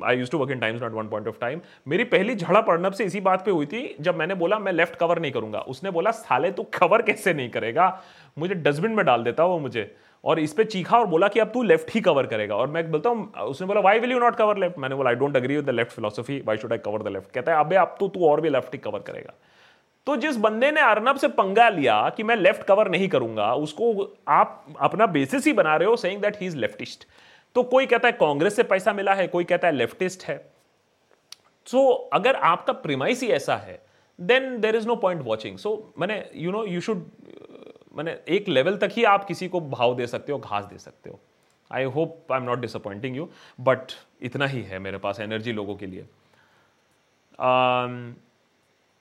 I use to work in Times not one point of time मेरी पहली झड़प पड़नब से इसी बात पे हुई थी, जब मैंने बोला, मैं लेफ़्ट कवर नहीं करूँगा। उसने बोला, साले, तू कवर कैसे नहीं करेगा? मुझे डस्टबिन में डाल देता वो मुझे। और इस पर चीखा और बोला कि अब तू लेफ़्ट ही कवर करेगा। और मैं बोलता हूँ उसने बोला why will you not cover left मैंने बोला I don't agree with the left philosophy why should I cover the left कहता है अबे अब तो तू और भी लेफ़्ट ही कवर करेगा। तो जिस बंदे ने अर्नब से पंगा लिया कि मैं लेफ़्ट कवर नहीं करूँगा उसको आप अपना बेसिस ही बना रहे हो saying that he is leftist तो कोई कहता है कांग्रेस से पैसा मिला है कोई कहता है लेफ्टिस्ट है। सो so, अगर आपका प्रिमाइस ही ऐसा है then there is no point watching so मैंने यू नो यू शुड मैंने एक लेवल तक ही आप किसी को भाव दे सकते हो, घास दे सकते हो। I hope I am not disappointing you but इतना ही है मेरे पास एनर्जी लोगों के लिए। um,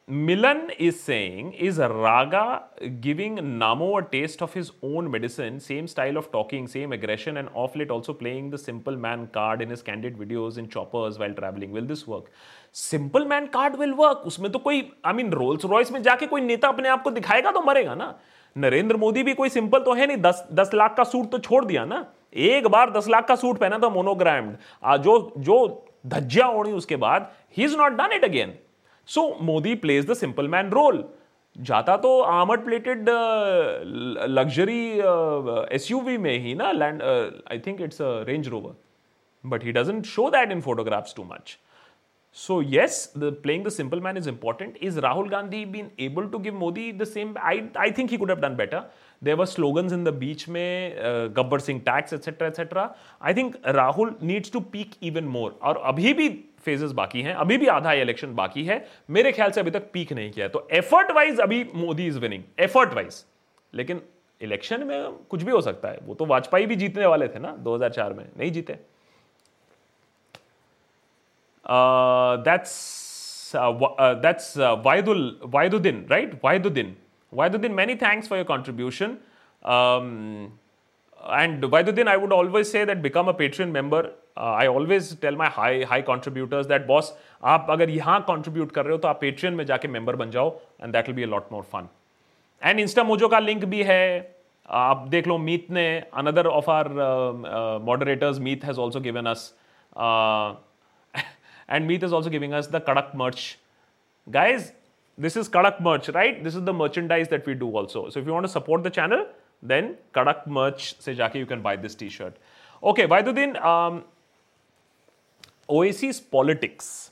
Milan is saying is RaGa giving NaMo a taste of his own medicine same style of talking same aggression and of late also playing the simple man card in his candid videos in choppers well travelling will this work simple man card will work उसमें तो कोई I mean Rolls Royce में जाके कोई नेता अपने आप को दिखाएगा तो मरेगा ना। नरेंद्र मोदी भी कोई सिंपल तो है नहीं। दस दस लाख का सूट तो छोड़ दिया ना। एक बार दस लाख का सूट पहना था मोनोग्राम्ड जो जो धज्जिया ओढ़ी उसके बाद he is not done it again so Modi plays the simple man role जाता तो आर्मड प्लेटेड लग्जरी एसयूवी में ही ना land I think it's Range Rover but he doesn't show that in photographs too much. So yes, the playing the simple man is important. Is Rahul Gandhi been able to give Modi the same? I I think he could have done better. There were slogans in the beach में uh, Gabbar Singh tax etc etc. I think Rahul needs to peak even more. और अभी भी phases बाकी हैं अभी भी आधा election बाकी है मेरे ख्याल से अभी तक पीक नहीं किया तो एफर्ट वाइज अभी Modi is winning effort wise लेकिन इलेक्शन में कुछ भी हो सकता है वो तो वाजपेयी भी जीतने वाले थे ना 2004 में नहीं जीते that's that's Wahidul Wahiduddin right Wahiduddin Wahiduddin many thanks for your contribution and Vaiduddin, I would always say that become a Patreon member I always tell my high high contributors that boss आप अगर यहां contribute कर रहे हो तो आप Patreon में जाके मेंबर बन जाओ and that will be a lot more fun and Instamojo का लिंक भी है आप देख लो मीत ने another of our moderators Meet has also given us and Meet is also giving us the Kadak merch. Guys, this is Kadak merch, right? This is the merchandise that we do also. So if you want to support the channel, then Kadak merch Say, jaake you can buy this t-shirt. Okay, Vaiduddin, um, Oasis politics.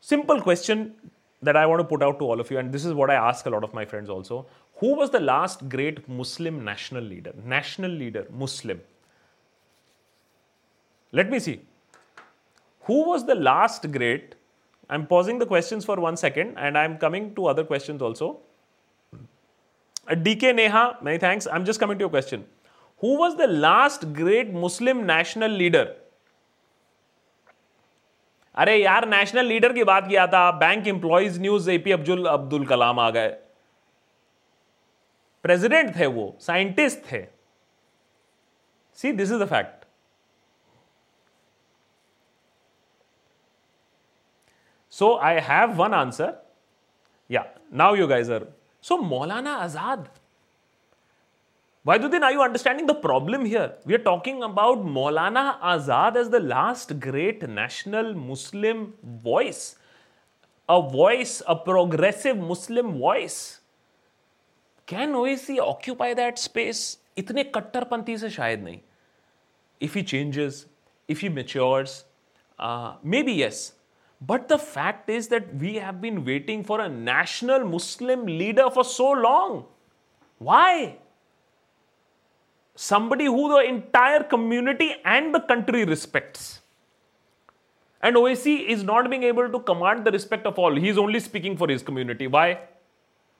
Simple question that I want to put out to all of you, and this is what I ask a lot of my friends also. Who was the last great Muslim national leader? National leader, Muslim. Let me see. Who was the last great I'm pausing the questions for one second and I'm coming to other questions also. Uh, DK Neha, many thanks. I'm just coming to your question. Who was the last great Muslim national leader? अरे यार national leader की बात किया था bank employees news AP Abdul Abdul Kalam आ गए president थे वो scientist थे see this is the fact so I have one answer yeah now you guys so Maulana Azad वायदुद्दीन I you understanding the problem here we are talking about Maulana Azad as the last great national Muslim voice a voice a progressive Muslim voice can OC occupy that space इतने कट्टरपंथी से शायद नहीं। If he changes if he matures maybe yes But the fact is that we have been waiting for a national Muslim leader for so long. Why? Somebody who the entire community and the country respects. And OAC is not being able to command the respect of all. He is only speaking for his community. Why?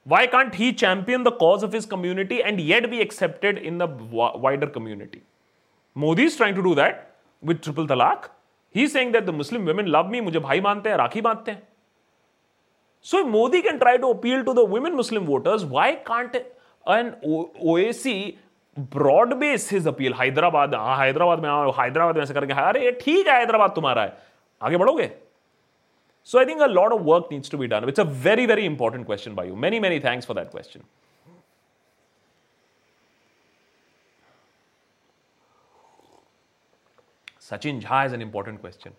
Why can't he champion the cause of his community and yet be accepted in the wider community? Modi is trying to do that with triple talaq. He saying that the Muslim women love me मुझे भाई मानते हैं, राखी मानते हैं। So Modi can try to appeal to the women Muslim voters why can't Owaisi broad base his appeal Hyderabad Hyderabad में हैदराबाद में ऐसे करके अरे ये ठीक है हैदराबाद तुम्हारा है। आगे बढ़ोगे? So I think a lot of work needs to be done it's a very very important question by you many many thanks for that question Sachin Jha is an important question.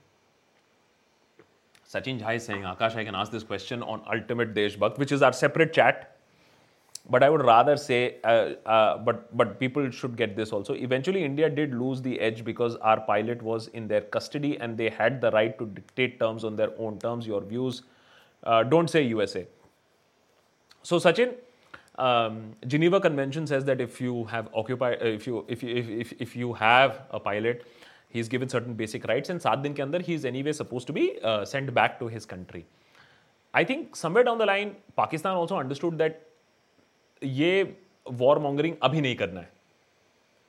Sachin Jha is saying, Akash, I can ask this question on Ultimate Deshbhakt, which is our separate chat. But I would rather say, uh, uh, but but people should get this also. Eventually, India did lose the edge because our pilot was in their custody and they had the right to dictate terms on their own terms. Your views, uh, don't say USA. So, Sachin, um, Geneva Convention says that if you have occupied, uh, if you if you if, if, if you have a pilot he is given certain basic rights and सात दिन के अंदर he is anyway supposed to be send back to his country I think somewhere down the line Pakistan also understood that ये war mongering अभी नहीं करना है.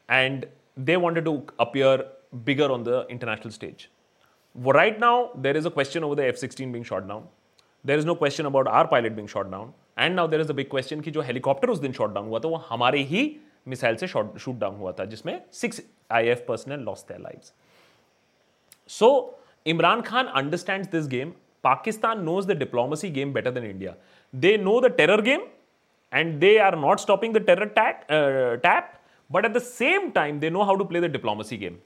And they want to appear bigger on the international stage वो right now there is a question over the F sixteen being shot down there is no question about our pilot being shot down and now there is a question की जो helicopter उस दिन shot down हुआ था, वो हमारे ही missile से शूट डाउन हुआ था जिसमें six I F personnel lost their lives so Imran Khan understand this game Pakistan knows the diplomacy game better than India they know the terror game and they are not stopping the terror tap but at the same time they know how to play the diplomacy game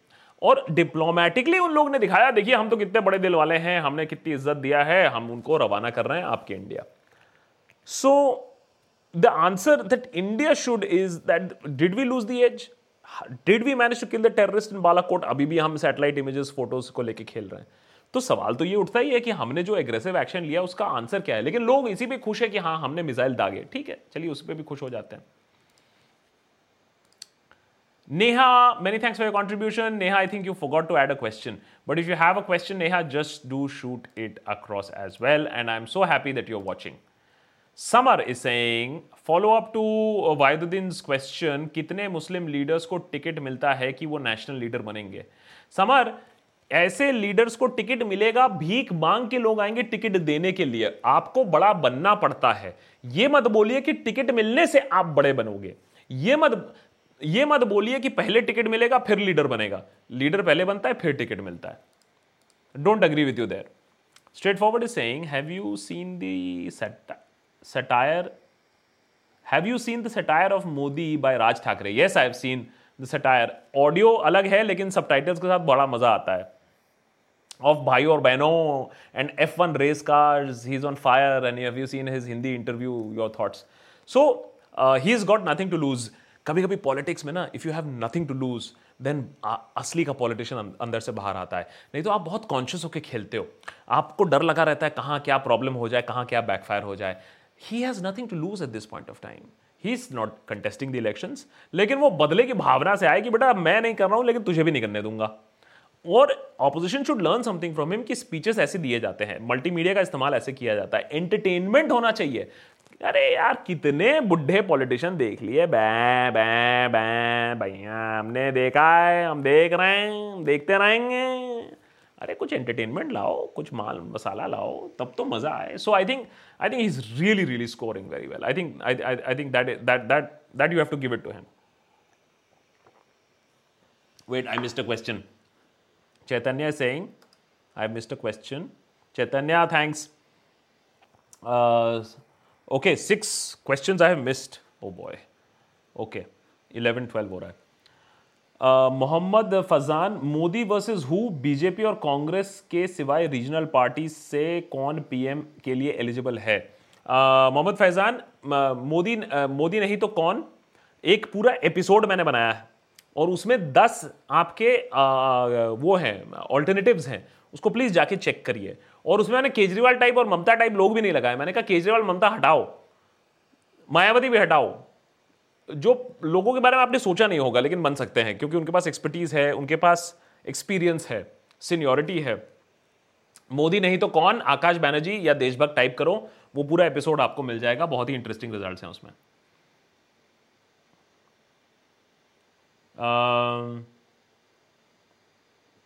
और diplomatically उन लोगों ने दिखाया देखिए हम तो कितने बड़े दिल वाले हैं हमने कितनी इज़्ज़त दिया है हम उनको रवाना कर रहे हैं आपके India so so, the answer that India should is that did we lose the edge? Did we manage to kill the terrorist in Balakot? अभी भी हम सैटेलाइट इमेजेस फ़ोटोज़ को लेके खेल रहे हैं। तो सवाल तो ये उठता ही है कि हमने जो एग्रेसिव एक्शन लिया, उसका आंसर क्या है? लेकिन लोग इसी पे खुश है कि हाँ हमने मिसाइल दागे। ठीक है, चलिए उस पर भी खुश हो जाते हैं। Neha many thanks for your contribution Neha I think you forgot to add a question but if you have a question Neha just do shoot it across as well and I am so happy that you are watching Samar is saying follow up to Waiduddin question कितने Muslim leaders को ticket मिलता है कि वो national leader बनेंगे? समर ऐसे leaders को ticket मिलेगा, भीख मांग के लोग आएँगे टिकट देने के लिए। आपको बड़ा बनना पड़ता है। ये मत बोलिए कि टिकट मिलने से आप बड़े बनोगे। ये मत ये मत बोलिए कि पहले टिकट मिलेगा, फिर लीडर बनेगा। लीडर पहले बनता है, फिर टिकट मिलता है। Don't agree with you there straight forward is saying have you seen the satire have you seen the satire of Modi by Raj Thackeray yes I have seen the satire audio अलग है लेकिन सब के साथ बड़ा मज़ा आता है of Bhai or Beno and F1 race cars. He's on fire. And have you seen his Hindi interview? Your thoughts. So uh, he's got nothing to lose. कभी कभी पॉलिटिक्स में ना if you have nothing to lose then असली का politician अंदर से बाहर आता है नहीं तो आप बहुत कॉन्शियस होकर खेलते हो आपको डर लगा रहता है कहाँ क्या प्रॉब्लम हो जाए कहाँ क्या बैकफायर हो जाए he has nothing to lose at this point of time he is not contesting the elections लेकिन वो बदले की भावना से आए कि बेटा मैं नहीं कर रहा हूँ, लेकिन तुझे भी नहीं करने दूँगा। और opposition should learn something from him कि स्पीचेस ऐसे दिए जाते हैं। मल्टीमीडिया का इस्तेमाल ऐसे किया जाता है। एंटरटेनमेंट होना चाहिए। अरे यार, कितने बुढ़े पॉलिटिशियन देख लिए। बै बै बै भैया हमने देखा है, हम देख रहे हैं देखते रहेंगे। अरे कुछ एंटरटेनमेंट लाओ कुछ माल मसाला लाओ तब तो मज़ा आए so I think I think is really really scoring very well I think I think that that that that you have to give it to him wait I missed a question Chaitanya is saying, I missed a question. Chaitanya, thanks. Uh, okay, six questions I have missed. Oh boy. Okay, 11, 12 हो रहा है Mohammad Fazan Modi versus who BJP और कांग्रेस के सिवाय regional party से कौन PM के लिए एलिजिबल है? मोहम्मद फैजान मोदी मोदी नहीं तो कौन? एक पूरा एपिसोड मैंने बनाया है और उसमें दस आपके आ, वो हैं ऑल्टरनेटिव्स हैं। उसको प्लीज़ जाके चेक करिए। और उसमें मैंने केजरीवाल टाइप और ममता टाइप लोग भी नहीं लगाए। मैंने कहा केजरीवाल ममता हटाओ। मायावती भी हटाओ। जो लोगों के बारे में आपने सोचा नहीं होगा लेकिन बन सकते हैं क्योंकि उनके पास एक्सपर्टीज है उनके पास एक्सपीरियंस है सीनियोरिटी है। मोदी नहीं तो कौन? आकाश बैनर्जी या देशभक्त टाइप करो वो पूरा एपिसोड आपको मिल जाएगा बहुत ही इंटरेस्टिंग रिज़ल्ट हैं उसमें।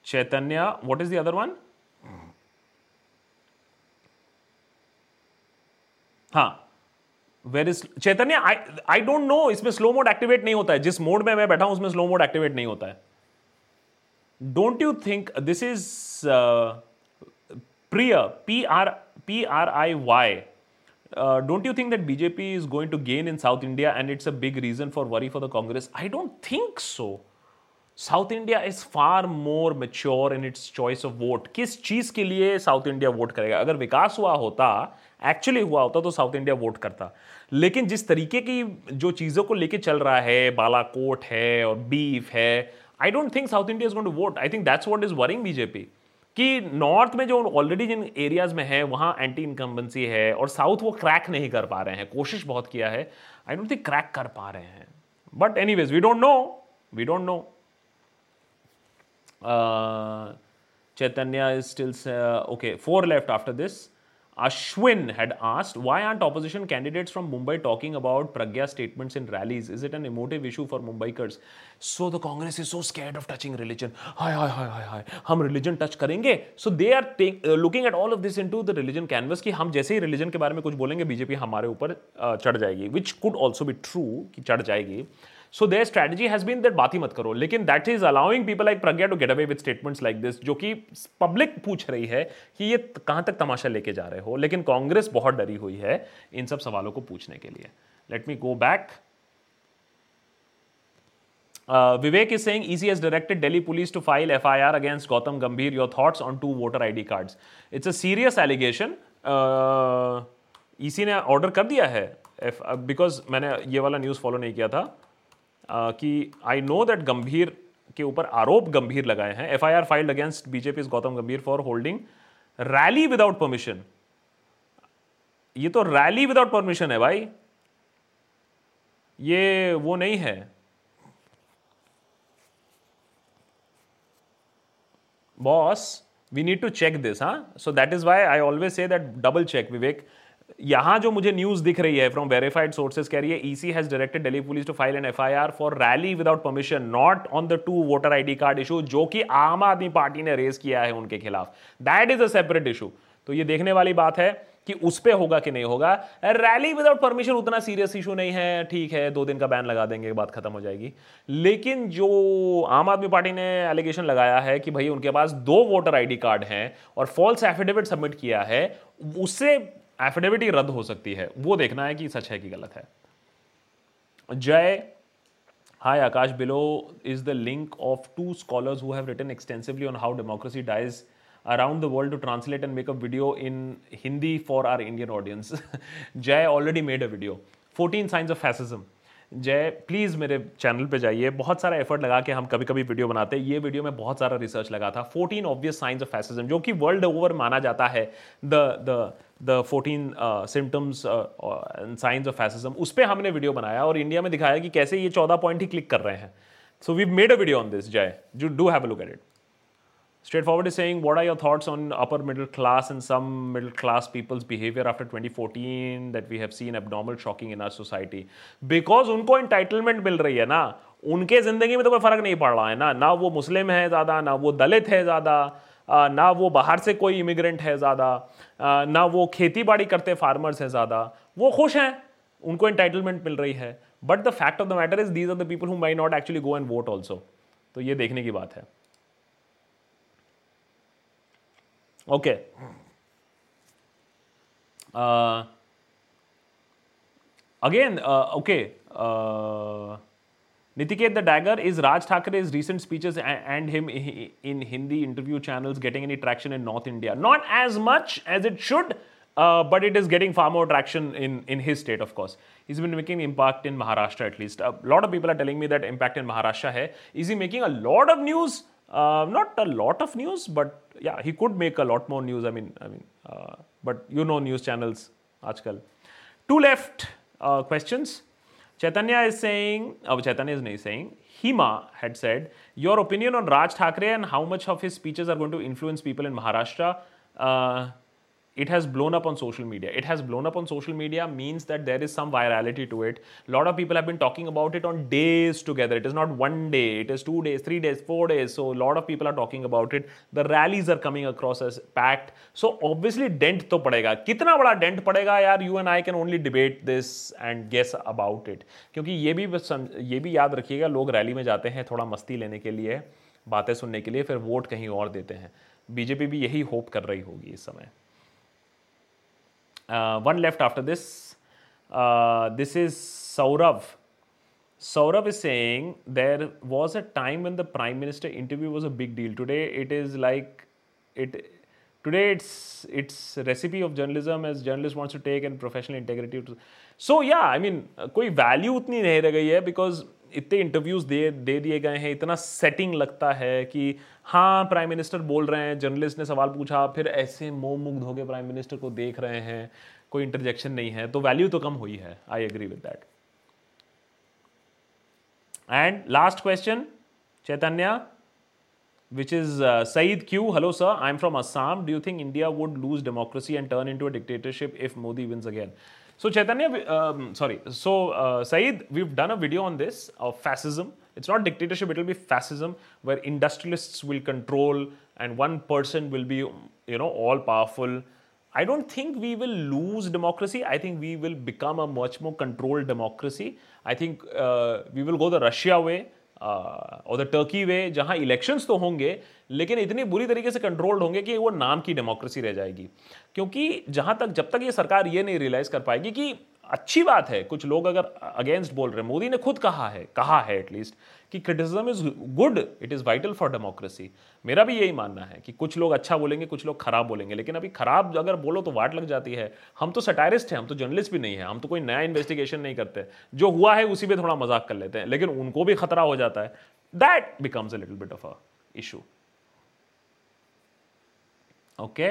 Chaitanya Chaitanya, is the other one? हाँ। Where is Chaitanya I I don't know इसमें स्लो मोड एक्टिवेट नहीं होता है। जिस मोड में मैं बैठा हूँ, उसमें स्लो मोड एक्टिवेट नहीं होता है। Don't you think this is Priya P R P R I Y don't you think that BJP is going to gain in South India and it's a big reason for worry for the Congress? I don't think so. South India is far more mature in its choice of vote किस चीज़ के लिए South India vote करेगा? अगर विकास हुआ होता actually हुआ होता तो साउथ इंडिया वोट करता। लेकिन जिस तरीके की जो चीज़ों को लेके चल रहा है, बालाकोट है और बीफ है I don't think South India is going to vote I think that's what is worrying BJP कि नॉर्थ में जो ऑलरेडी जिन एरियाज़ में है, वहाँ एंटी इनकम्बेंसी है और साउथ वो क्रैक नहीं कर पा रहे हैं। कोशिश बहुत किया है। आई डोंट थिंक क्रैक कर पा रहे हैं। But any we don't know we don't know Chaitanya is okay for left after this Ashwin had asked, why aren't opposition candidates from Mumbai talking about Pragya statements in rallies? Is it an emotive issue for Mumbaikars? So the Congress is so scared of touching religion. Hi, hi, hi, hi, hi. हम religion touch करेंगे. So they are take, uh, looking at all of this into the religion canvas कि हम जैसे ही religion के बारे में कुछ बोलेंगे बीजेपी हमारे ऊपर uh, चढ़ जाएगी which could also be true कि चढ़ जाएगी so their strategy has been that बात ही मत करो लेकिन that is allowing people like Pragya to get away with statements like this जो कि पब्लिक पूछ रही है कि ये कहाँ तक तमाशा लेके जा रहे हो लेकिन कांग्रेस बहुत डरी हुई है इन सब सवालों को पूछने के लिए let me go back Uh, Vivek is saying EC has directed Delhi police to file FIR against Gautam Gambhir. Your thoughts on two voter ID cards? It's a serious allegation. Uh, EC ने order कर दिया है because मैंने ये वाला news follow नहीं किया था कि आई नो दैट गंभीर के ऊपर आरोप गंभीर लगाए हैं। F I R filed against BJP Gautam Gambhir for holding rally without permission ये तो रैली विदाउट परमिशन है भाई। ये वो नहीं है। Boss we need to check this हाँ। So that is why I always say that double check Vivek यहाँ जो मुझे न्यूज़ दिख रही है फ्रॉम वेरीफाइड सोर्सेज कह रही है EC has directed Delhi police to file an FIR for rally without permission not on the two voter ID card issue जो कि आम आदमी पार्टी ने रेज किया है उनके खिलाफ। That is a separate issue तो ये देखने वाली बात है कि उस पर होगा कि नहीं होगा। रैली विदाउट परमिशन उतना सीरियस इशू नहीं है, ठीक है, दो दिन का बैन लगा देंगे, बात खत्म हो जाएगी। लेकिन जो आम आदमी पार्टी ने एलिगेशन लगाया है कि भाई उनके पास दो वोटर आईडी कार्ड हैं और फॉल्स एफिडेविट सबमिट किया है उससे एफिडेविट ही रद्द हो सकती है। वो देखना है कि सच है कि गलत है। Jai. Hi Akash below is the link of two scholars who have written extensively on how democracy dies around the world to translate and make a video in Hindi for our Indian audience Jai already made a video fourteen signs of fascism Jai please मेरे channel पे जाइए। बहुत सारा effort लगा के हम कभी कभी वीडियो बनाते। हैं ये वीडियो में बहुत सारा रिसर्च लगा था। Fourteen obvious signs of fascism जो कि वर्ल्ड ओवर माना जाता है। The the the fourteen symptoms signs of fascism उस पर हमने वीडियो बनाया और इंडिया में दिखाया कि कैसे ये चौदह पॉइंट ही क्लिक कर रहे हैं। So we made a video on this Jai you do have look at it straightforward is saying what are your thoughts on upper middle class and some middle class people's behaviour after twenty fourteen that we have seen abnormal shocking in our society because उनको entitlement मिल रही है ना, उनके ज़िंदगी में तो कोई फ़र्क नहीं पड़ रहा है ना। ना वो मुस्लिम है ज़्यादा, ना वो दलित है ज़्यादा ना वो बाहर से कोई इमिग्रेंट है ज़्यादा ना वो खेती बाड़ी करते फार्मर्स है ज़्यादा वो खुश हैं उनको इंटाइटलमेंट मिल रही है but the fact of the matter is these are the people who may not actually go and vote also तो ये देखने की बात है Okay. Uh, again, uh, okay. Uh, Nitiket the Dagger, is Raj Thackeray's recent speeches and him in Hindi interview channels getting any traction in North India? Not as much as it should, uh, but it is getting far more traction in, in his state, of course. He's been making impact in Maharashtra at least. A lot of people are telling me that impact in Maharashtra hai. Is he making a lot of news? Uh, not a lot of news, but yeah, he could make a lot more news. I mean, I mean, uh, but you know, news channels, Aajkal. Two left uh, questions. Chaitanya is saying, oh, Chaitanya is not saying, Hima had said, your opinion on Raj Thakre and how much of his speeches are going to influence people in Maharashtra. Uh, it has blown up on social media. It has blown up on social media means that there is some virality to it. A lot of people have been talking about it on days together. It is not one day, it is two days, three days, four days. So a lot of people are talking about it. The rallies are coming across as packed. So obviously dent to padega. कितना बड़ा dent padega यार you and I can only debate this and guess about it. क्योंकि ये भी ये भी याद रखिएगा लोग रैली में जाते हैं थोड़ा मस्ती लेने के लिए बातें सुनने के लिए फिर वोट कहीं और देते हैं बीजेपी भी यही होप कर रही होगी इस समय Uh, one left after this. Uh, this is Saurav. Saurav is saying there was a time when the prime minister interview was a big deal. Today it is like it. Today it's it's recipe of journalism as journalist wants to take and professional integrity. To, so yeah, I mean कोई value उतनी नहीं रह गई है because इतने interviews दे दे दिए गए हैं इतना सेटिंग लगता है कि हाँ प्राइम मिनिस्टर बोल रहे हैं जर्नलिस्ट ने सवाल पूछा फिर ऐसे मोह मुग्ध हो गए प्राइम मिनिस्टर को देख रहे हैं कोई इंटरजेक्शन नहीं है तो वैल्यू तो कम हुई है I agree with that and last question Chaitanya which is uh, Saeed Q. Hello, sir. I'm from Assam. Do you think India would lose democracy and turn into a dictatorship if Modi wins again? So Chaitanya, um, sorry. So uh, Saeed, we've done a video on this of fascism. It's not dictatorship; it will be fascism, where industrialists will control and one person will be, you know, all powerful. I don't think we will lose democracy. I think we will become a much more controlled democracy. I think uh, we will go the Russia way और the Turkey way जहाँ elections तो होंगे, लेकिन इतनी बुरी तरीके से controlled होंगे कि वो नाम की डेमोक्रेसी रह जाएगी। क्योंकि जहाँ तक, जब तक ये सरकार ये नहीं रियलाइज़ कर पाएगी कि अच्छी बात है, कुछ लोग अगर अगेंस्ट बोल रहे हैं, मोदी ने खुद कहा है कहा है एटलीस्ट कि criticism is good it is vital for democracy मेरा भी यही मानना है कि कुछ लोग अच्छा बोलेंगे, कुछ लोग खराब बोलेंगे, लेकिन अभी खराब अगर बोलो तो वाट लग जाती है। हम तो सटायरिस्ट हैं, हम तो जर्नलिस्ट भी नहीं है, हम तो कोई नया इन्वेस्टिगेशन नहीं करते। जो हुआ है उसी पर थोड़ा मज़ाक कर लेते हैं, लेकिन उनको भी खतरा हो जाता है। That becomes a little bit of a issue okay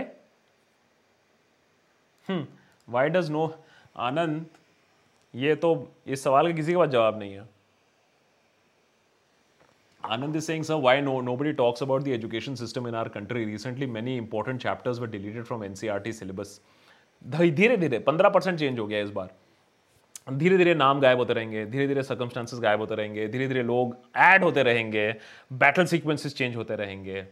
why does no Anand ये तो इस सवाल का किसी के पास जवाब नहीं है। Anand is saying, sir, why no nobody talks about the education system in our country? Recently, many important chapters were deleted from NCRT syllabus. धीरे धीरे पंद्रह परसेंट चेंज हो गया इस बार धीरे धीरे नाम गायब होते रहेंगे धीरे धीरे सर्कमस्टांसेस गायब होते रहेंगे धीरे धीरे लोग ऐड होते रहेंगे बैटल सीक्वेंसेस चेंज होते रहेंगे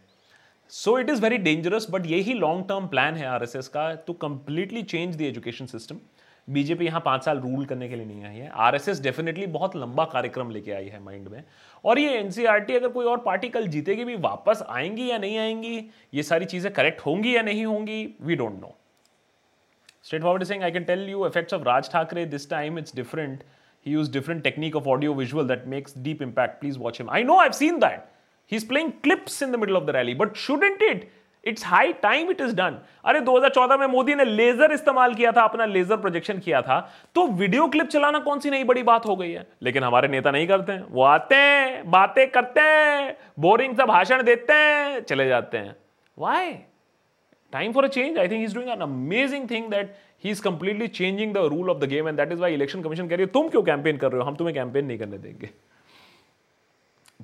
so it is very dangerous but यही लॉन्ग टर्म प्लान है आरएसएस का to completely change the education system BJP यहाँ पाँच साल रूल करने के लिए नहीं आई है। आरएसएस डेफिनेटली बहुत लंबा कार्यक्रम लेके आई है माइंड में। और ये एनसीआरटी अगर कोई और पार्टी कल जीतेगी, भी वापस आएँगी या नहीं आएँगी, ये सारी चीज़ें करेक्ट होंगी या नहीं होंगी we don't know straight forward Singh I can tell you effects of Raj Thackeray this time it's different he use different technique of audio visual that makes deep impact please watch him I know I've seen that he is playing clips in the middle of the rally but shouldn't it it's high time it is done अरे 2014 में मोदी ने laser इस्तेमाल किया था, अपना laser projection किया था। तो वीडियो क्लिप चलाना कौन सी नई बड़ी बात हो गई है? लेकिन हमारे नेता नहीं करते हैं। वो आते हैं, बातें करते हैं बोरिंग सा भाषण देते हैं, चले जाते हैं। Why time for a change I think is doing an amazing thing that he is completely changing the rule of the game and that is why election commission कह रही है, तुम क्यों कैंपेन कर रहे हो? हम तुम्हें कैंपेन नहीं करने देंगे.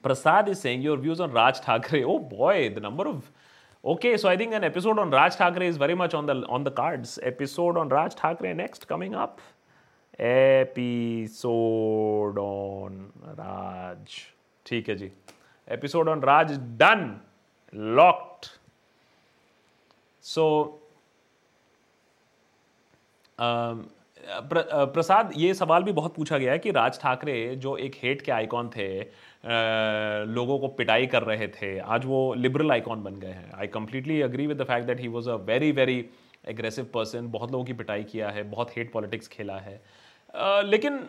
Prasad is saying your views on Raj Thackeray oh boy the number of Okay, so I think an episode on Raj Thakre is very much on the on the cards. Episode on Raj Thakre next coming up. Episode on Raj. ठीक है जी episode on Raj done locked so Prasad ये सवाल भी बहुत पूछा गया है कि राज ठाकरे जो एक हेट के आइकॉन थे लोगों को पिटाई कर रहे थे। आज वो लिबरल आइकॉन बन गए हैं। I completely agree with the fact that he was a very very aggressive person बहुत लोगों की पिटाई किया है बहुत हेट पॉलिटिक्स खेला है। uh, लेकिन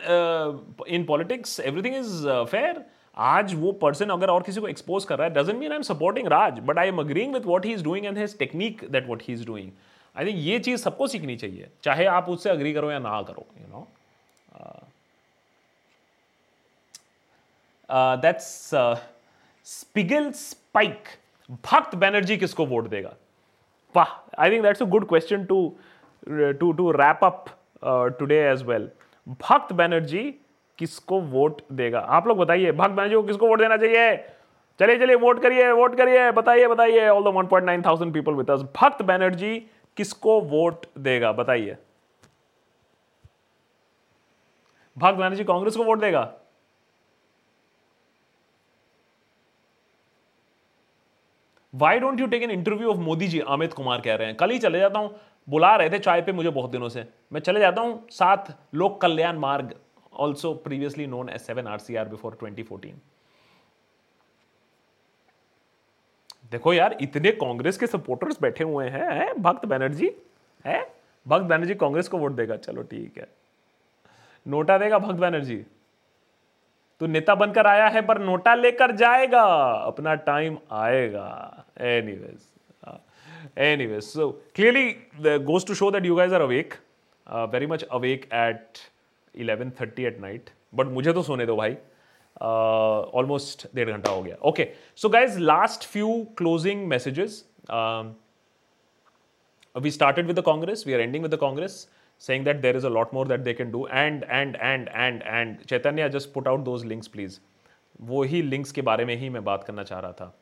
in politics everything is fair आज वो पर्सन अगर और किसी को एक्सपोज कर रहा है doesn't mean I am supporting Raj but I am agreeing with what he is doing and his technique that what he is doing I think ये चीज़ सबको सीखनी चाहिए चाहे आप उससे अग्री करो या ना करो you know that's स्पिगल spike Bhakt Banerjee किसको वोट देगा? वाह I think that's a good question to to to wrap up today as well Bhakt Banerjee किसको वोट देगा? आप लोग बताइए भक्त बैनर्जी को किसको वोट देना चाहिए? चलिए चलिए वोट करिए वोट करिए, बताइए बताइए all the 1.9 thousand people with us Bhakt Banerjee किसको वोट देगा? बताइए। भक्त बैनर्जी कांग्रेस को वोट देगा? Why don't you take an interview of Modi ji Amit Kumar कह रहे हैं। कल ही चले जाता हूँ। बुला रहे थे चाय पे मुझे बहुत दिनों से। मैं चले जाता हूँ साथ Lok Kalyan Marg also previously known as seven R C R before twenty fourteen देखो यार, इतने कांग्रेस के सपोर्टर्स बैठे हुए हैं, है? भक्त बनर्जी, है? भक्त बनर्जी कांग्रेस को वोट देगा। चलो ठीक है। नोटा देगा भक्त बनर्जी। तो नेता बनकर आया है, पर नोटा लेकर जाएगा। अपना टाइम आएगा। anyways uh, anyways so clearly the goes to show that you guys are awake uh, very much awake at 11:30 at night but मुझे तो सोने दो भाई uh, almost डेढ़ घंटा हो गया। Okay so guys last few closing messages we started with the Congress we are ending with the Congress saying that there is a lot more that they can do and and and and and Chaitanya just put out those links please वो ही links के बारे में ही मैं बात करना चाह रहा था।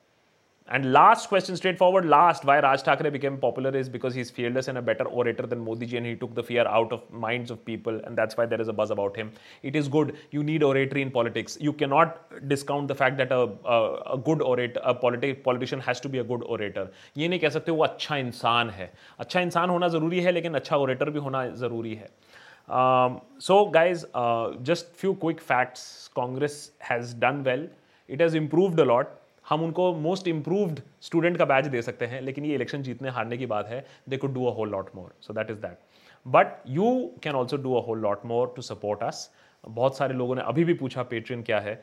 And last question, straightforward, last, why Raj Thakre became popular is because he's fearless and a better orator than Modi ji and he took the fear out of minds of people and that's why there is a buzz about him. It is good. You need oratory in politics. You cannot discount the fact that a, a, a good orator, a politi- politician has to be a good orator. ये नहीं कह सकते वो अच्छा इंसान है अच्छा इंसान होना ज़रूरी है लेकिन अच्छा orator भी होना ज़रूरी है um, so guys uh, just few quick facts congress has done well it has improved a lot हम उनको मोस्ट इंप्रूव्ड स्टूडेंट का बैच दे सकते हैं, लेकिन ये इलेक्शन जीतने, हारने की बात है they could do a whole lot more so that is that but you can also do a whole lot more to support us बहुत सारे लोगों ने अभी भी पूछा पेट्रियन क्या है?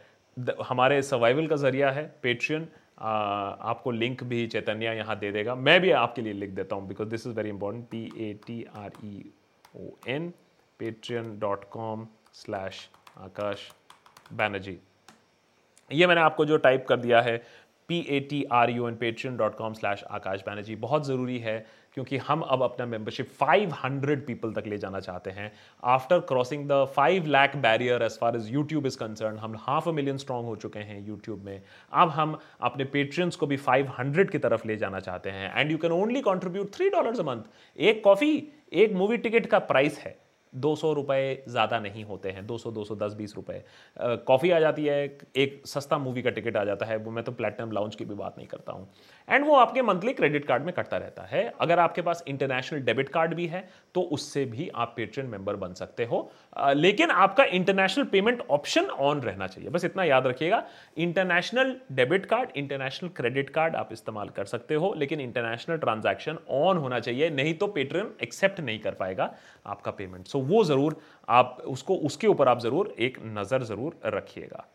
हमारे सर्वाइवल का ज़रिया है पेट्रियन आपको लिंक भी चैतन्य यहाँ दे देगा। मैं भी आपके लिए लिख देता हूँ because this is very important P A T R E O N Patreon dot com slash Akash Banerjee ये मैंने आपको जो टाइप कर दिया है P A T R U N Patreon dot com slash Akash Banerjee, बहुत ज़रूरी है क्योंकि हम अब अपना मेंबरशिप 500 पीपल तक ले जाना चाहते हैं। After crossing the 5 lakh barrier as far as YouTube is concern हम हाफ़ अ मिलियन स्ट्रॉन्ग हो चुके हैं यूट्यूब में। अब हम अपने पेट्रियंस को भी 500 की तरफ़ ले जाना चाहते हैं। And you can only contribute three dollar a month एक कॉफ़ी एक मूवी टिकट का प्राइस है। दो सौ रुपये ज़्यादा नहीं होते हैं, दो सौ दो सौ, दस, बीस रुपये कॉफ़ी आ जाती है, एक सस्ता मूवी का टिकट आ जाता है, वो मैं तो प्लेटिनम लाउंज की भी बात नहीं करता हूँ। एंड वो आपके मंथली क्रेडिट कार्ड में कटता रहता है। अगर आपके पास इंटरनेशनल डेबिट कार्ड भी है तो उससे भी आप पेट्रियन मेंबर बन सकते हो। लेकिन आपका इंटरनेशनल पेमेंट ऑप्शन ऑन रहना चाहिए। बस इतना याद रखिएगा। International debit card international credit card आप इस्तेमाल कर सकते हो, लेकिन इंटरनेशनल ट्रांजैक्शन ऑन होना चाहिए। नहीं तो पेट्रियन एक्सेप्ट नहीं कर पाएगा आपका पेमेंट सो वो ज़रूर आप उसको, उसके ऊपर आप ज़रूर एक नज़र ज़रूर रखिएगा।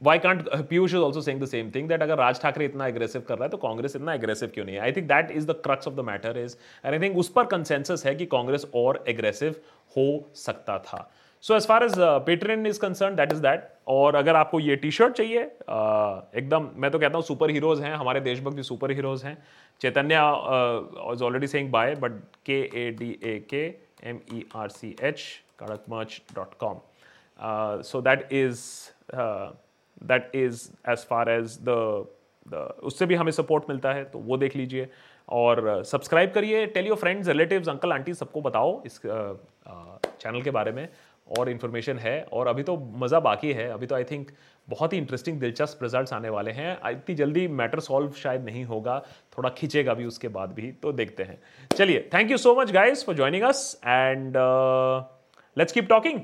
Why can't Piyush is also saying the same thing that अगर राज ठाकरे इतना एग्रेसिव कर रहा है तो कांग्रेस इतना एग्रेसिव क्यों नहीं है? I think that is the crux of the matter is and I think उस पर कंसेंसस है कि कांग्रेस और एग्रेसिव हो सकता था। So as far as Patreon is concern that is that और अगर आपको ये टी शर्ट चाहिए uh, एकदम मैं तो कहता हूँ सुपर हीरोज हैं हमारे देशभक्त भी सुपर हीरोज हैं Chaitanya is already saying bye but K A D A K M E R C H Kadak dot com so that is that is as far as the उससे भी हमें support मिलता है तो वो देख लीजिए। और सब्सक्राइब करिए tell your friends relatives uncle aunty सबको बताओ इस चैनल के बारे में। और इन्फॉर्मेशन है, और अभी तो मज़ा बाकी है। अभी तो आई थिंक बहुत ही इंटरेस्टिंग दिलचस्प रिजल्ट्स आने वाले हैं। इतनी जल्दी मैटर सॉल्व शायद नहीं होगा, थोड़ा खींचेगा भी उसके बाद भी तो देखते हैं। चलिए thank you so much guys for joining us and let's keep talking